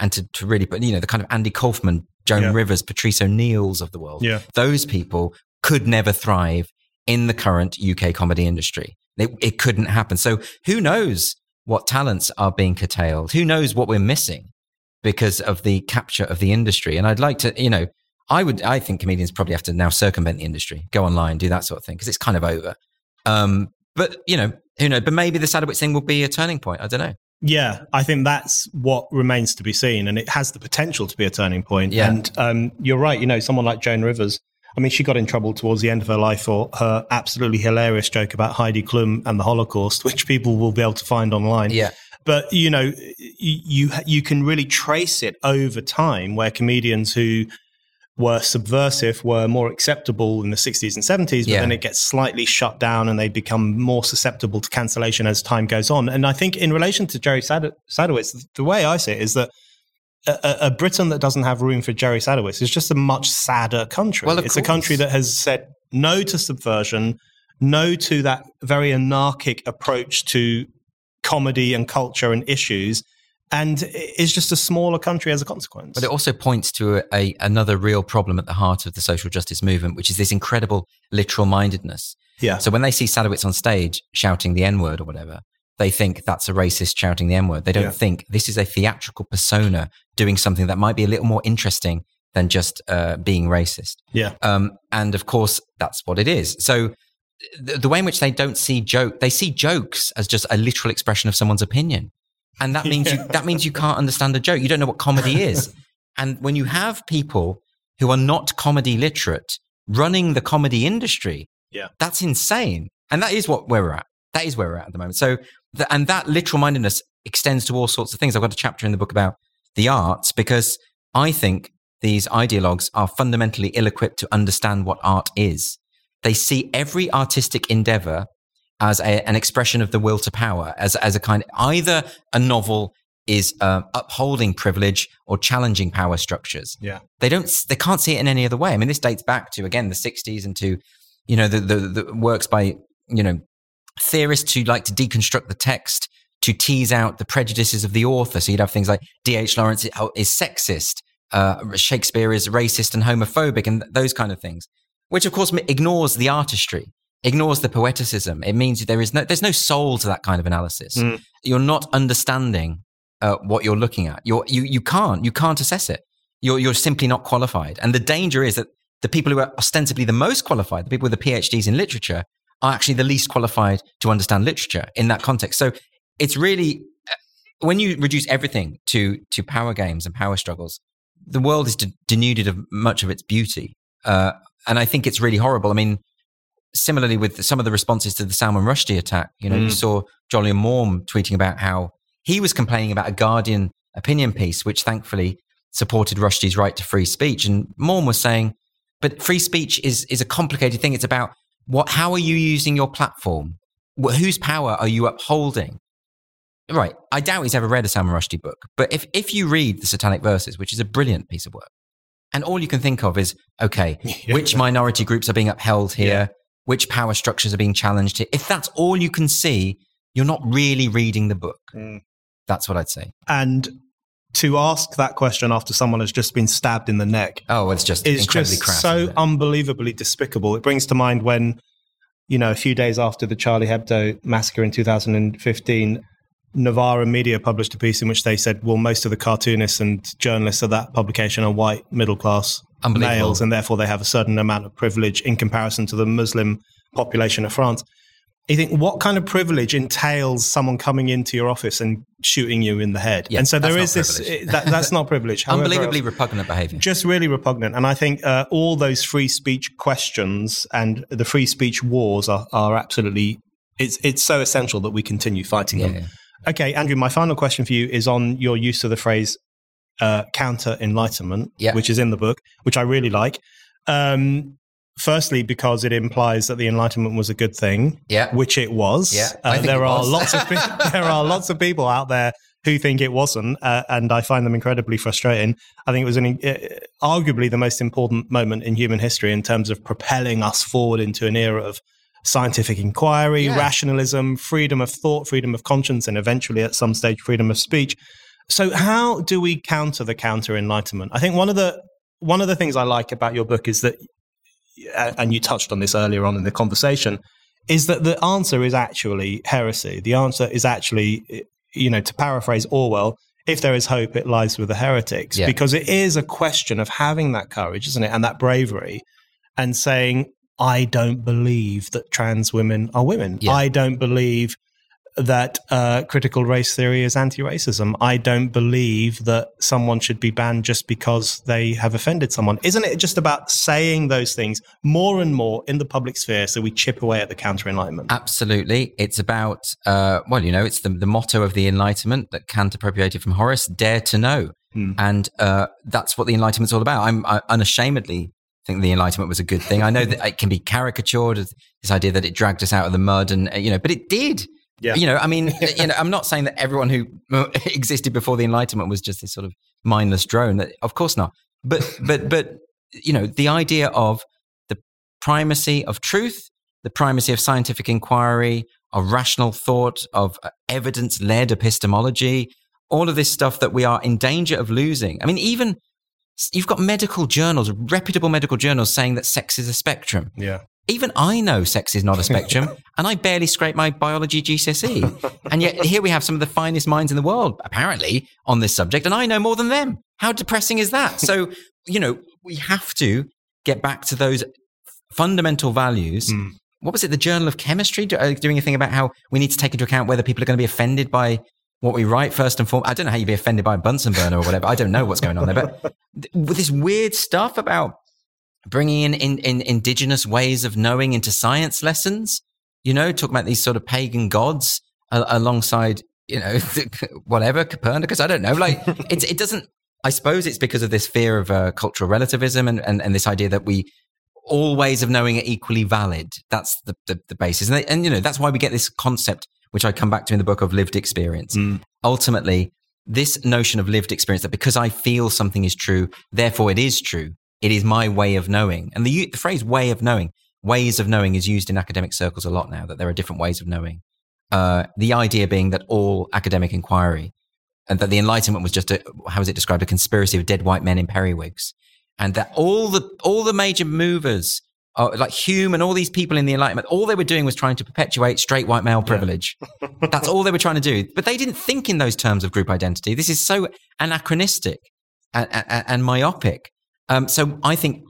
S1: and to, to really, put, you know, the kind of Andy Kaufman, Joan
S2: Yeah.
S1: Rivers, Patrice O'Neal's of the world,
S2: Yeah.
S1: those people could never thrive in the current UK comedy industry. It, it couldn't happen. So who knows what talents are being curtailed? Who knows what we're missing because of the capture of the industry? And I'd like to, you know, I would, I think comedians probably have to now circumvent the industry, go online, do that sort of thing because it's kind of over. Um, but you know, who knows? But maybe the Sadowitz thing will be a turning point. I don't know.
S2: Yeah, I think that's what remains to be seen, and it has the potential to be a turning point.
S1: Yeah.
S2: And um, you're right. You know, someone like Joan Rivers. I mean, she got in trouble towards the end of her life for her absolutely hilarious joke about Heidi Klum and the Holocaust, which people will be able to find online.
S1: Yeah.
S2: But you know, you you can really trace it over time, where comedians who were subversive were more acceptable in the 60s and 70s, but
S1: Yeah.
S2: then it gets slightly shut down and they become more susceptible to cancellation as time goes on. And I think in relation to Jerry Sad- Sadowitz, the way I see it is that a, a- Britain that doesn't have room for Jerry Sadowitz is just a much sadder country.
S1: Well,
S2: it's a country that has said no to subversion, no to that very anarchic approach to comedy and culture and issues, and is just a smaller country as a consequence.
S1: But it also points to a, a, another real problem at the heart of the social justice movement, which is this incredible literal mindedness.
S2: yeah.
S1: So when they see Sadowitz on stage shouting the N word or whatever, they think that's a racist shouting the N word. They don't
S2: Yeah.
S1: think this is a theatrical persona doing something that might be a little more interesting than just uh, being racist.
S2: Yeah.
S1: Um, and of course, that's what it is. So the, the way in which they don't see joke, they see jokes as just a literal expression of someone's opinion. And that means you, that means you can't understand a joke. You don't know what comedy is. and when you have people who are not comedy literate running the comedy industry.
S2: Yeah.
S1: That's insane. And that is what we're at. That is where we're at at the moment. So, and that literal mindedness extends to all sorts of things. I've got a chapter in the book about the arts because I think these ideologues are fundamentally ill equipped to understand what art is. They see every artistic endeavor as a, an expression of the will to power, as, as a kind, either a novel is uh, upholding privilege or challenging power structures.
S2: Yeah.
S1: They don't, they can't see it in any other way. I mean, this dates back to, again, the 60s and to, you know, the, the, the works by, you know, theorists who like to deconstruct the text to tease out the prejudices of the author. So you'd have things like D.H. Lawrence is sexist, uh, Shakespeare is racist and homophobic, and those kind of things, which of course ignores the artistry, ignores the poeticism. It means there is no, there's no soul to that kind of analysis.
S2: Mm.
S1: You're not understanding uh, what you're looking at. You're, you you can't you can't assess it. You're you're simply not qualified. And the danger is that the people who are ostensibly the most qualified, the people with the PhDs in literature, are actually the least qualified to understand literature in that context. So it's really uh, when you reduce everything to to power games and power struggles, the world is de- denuded of much of its beauty, uh, and I think it's really horrible. I mean, similarly with some of the responses to the Salman Rushdie attack, you know, mm. you saw Jolyon Maugham tweeting about how he was complaining about a Guardian opinion piece, which thankfully supported Rushdie's right to free speech, and Maugham was saying, but free speech is is a complicated thing. It's about what, how are you using your platform? Whose power are you upholding? Right. I doubt he's ever read a Salman Rushdie book, but if, if you read the Satanic Verses, which is a brilliant piece of work, and all you can think of is, okay, yeah. which minority groups are being upheld here? Yeah. Which power structures are being challenged here? If that's all you can see, you're not really reading the book. Mm. That's what I'd say.
S2: And to ask that question after someone has just been stabbed in the neck.
S1: Oh, it's just
S2: it's just so unbelievably despicable. It brings to mind when, you know, a few days after the Charlie Hebdo massacre in 2015, Novara Media published a piece in which they said, well, most of the cartoonists and journalists of that publication are white middle class males, and therefore they have a certain amount of privilege in comparison to the Muslim population of France. You think, what kind of privilege entails someone coming into your office and shooting you in the head?
S1: Yeah,
S2: and so there
S1: is
S2: this, that, that's not privilege.
S1: Unbelievably repugnant behavior.
S2: Just really repugnant. And I think uh, all those free speech questions and the free speech wars are, are absolutely, it's, it's so essential that we continue fighting
S1: yeah,
S2: them. Yeah. Okay, Andrew, my final question for you is on your use of the phrase uh, counter enlightenment,
S1: yeah.
S2: which is in the book, which I really like. Um, firstly, because it implies that the Enlightenment was a good thing,
S1: yeah.
S2: which it was.
S1: Yeah,
S2: uh, there are lots of there are lots of people out there who think it wasn't, uh, and I find them incredibly frustrating. I think it was an, uh, arguably the most important moment in human history in terms of propelling us forward into an era of scientific inquiry, yeah. rationalism, freedom of thought, freedom of conscience, and eventually at some stage, freedom of speech. So, how do we counter the counter enlightenment? I think one of the one of the things I like about your book is that, and you touched on this earlier on in the conversation, is that the answer is actually heresy. The answer is actually, you know, to paraphrase Orwell, if there is hope, it lies with the heretics,
S1: yeah.
S2: because it is a question of having that courage, isn't it, and that bravery, and saying, I don't believe that trans women are women.
S1: Yeah.
S2: I don't believe that uh, critical race theory is anti racism. I don't believe that someone should be banned just because they have offended someone. Isn't it just about saying those things more and more in the public sphere so we chip away at the counter enlightenment?
S1: Absolutely. It's about, uh, well, you know, it's the, the motto of the Enlightenment that Kant appropriated from Horace dare to know.
S2: Hmm.
S1: And uh, that's what the Enlightenment's all about. I'm I, unashamedly think the Enlightenment was a good thing. I know that it can be caricatured, this idea that it dragged us out of the mud, and you know, but it did.
S2: Yeah.
S1: You know, I mean, you know, I'm not saying that everyone who existed before the Enlightenment was just this sort of mindless drone. That, of course not. But but but you know, the idea of the primacy of truth, the primacy of scientific inquiry, of rational thought, of uh, evidence-led epistemology, all of this stuff that we are in danger of losing. I mean, even you've got medical journals, reputable medical journals saying that sex is a spectrum.
S2: Yeah.
S1: Even I know sex is not a spectrum, and I barely scrape my biology GCSE. and yet here we have some of the finest minds in the world, apparently, on this subject, and I know more than them. How depressing is that? So, you know, we have to get back to those fundamental values.
S2: Mm.
S1: What was it? The Journal of Chemistry uh, doing a thing about how we need to take into account whether people are going to be offended by what we write first and foremost. I don't know how you'd be offended by a Bunsen burner or whatever. I don't know what's going on there, but with this weird stuff about bringing in, in, in indigenous ways of knowing into science lessons, you know, talking about these sort of pagan gods uh, alongside, you know, whatever Copernicus. I don't know. Like it's, it doesn't, I suppose it's because of this fear of uh, cultural relativism and, and, and this idea that we, all ways of knowing are equally valid. That's the, the, the basis. And, they, and, you know, that's why we get this concept, which I come back to in the book of lived experience. Mm. Ultimately, this notion of lived experience that because I feel something is true, therefore it is true. It is my way of knowing. And the, the phrase way of knowing, ways of knowing is used in academic circles a lot now, that there are different ways of knowing. Uh, the idea being that all academic inquiry and that the Enlightenment was just a, how is it described, a conspiracy of dead white men in periwigs and that all the all the major movers uh, like Hume and all these people in the Enlightenment, all they were doing was trying to perpetuate straight white male privilege. Yeah. That's all they were trying to do. But they didn't think in those terms of group identity. This is so anachronistic and, and, and myopic. Um, so I think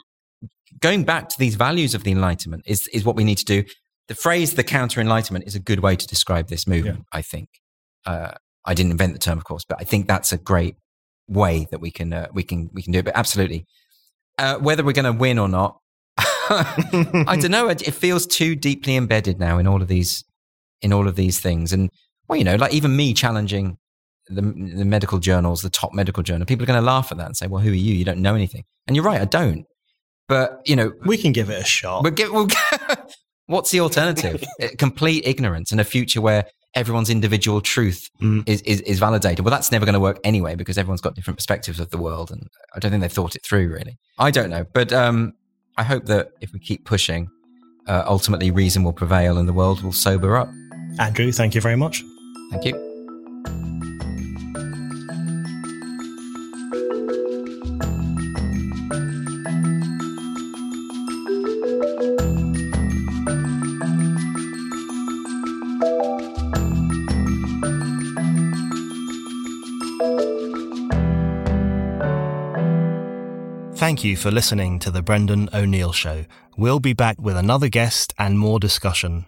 S1: going back to these values of the Enlightenment is, is what we need to do. The phrase the counter Enlightenment is a good way to describe this movement, yeah. I think. Uh, I didn't invent the term, of course, but I think that's a great way that we can, uh, we can, we can do it. But absolutely, uh, whether we're going to win or not, I don't know. It, it, feels too deeply embedded now in all of these, in all of these things. And well, you know, like even me challenging the, the medical journals, the top medical journal, people are going to laugh at that and say, "Well, who are you? You don't know anything." And you're right, I don't. But you know,
S2: we can give it a shot.
S1: But give, we'll, what's the alternative? Complete ignorance and a future where everyone's individual truth mm. is, is, is, validated. Well, that's never going to work anyway because everyone's got different perspectives of the world. And I don't think they've thought it through really. I don't know. But um, I hope that if we keep pushing, uh, ultimately reason will prevail and the world will sober up.
S2: Andrew, thank you very much.
S1: Thank you.
S2: Thank you for listening to The Brendan O'Neill Show. We'll be back with another guest and more discussion.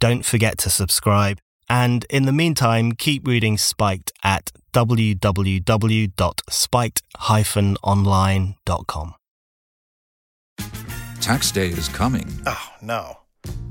S2: Don't forget to subscribe, and in the meantime, keep reading Spiked at www.spiked-online.com.
S4: Tax day is coming.
S5: Oh, no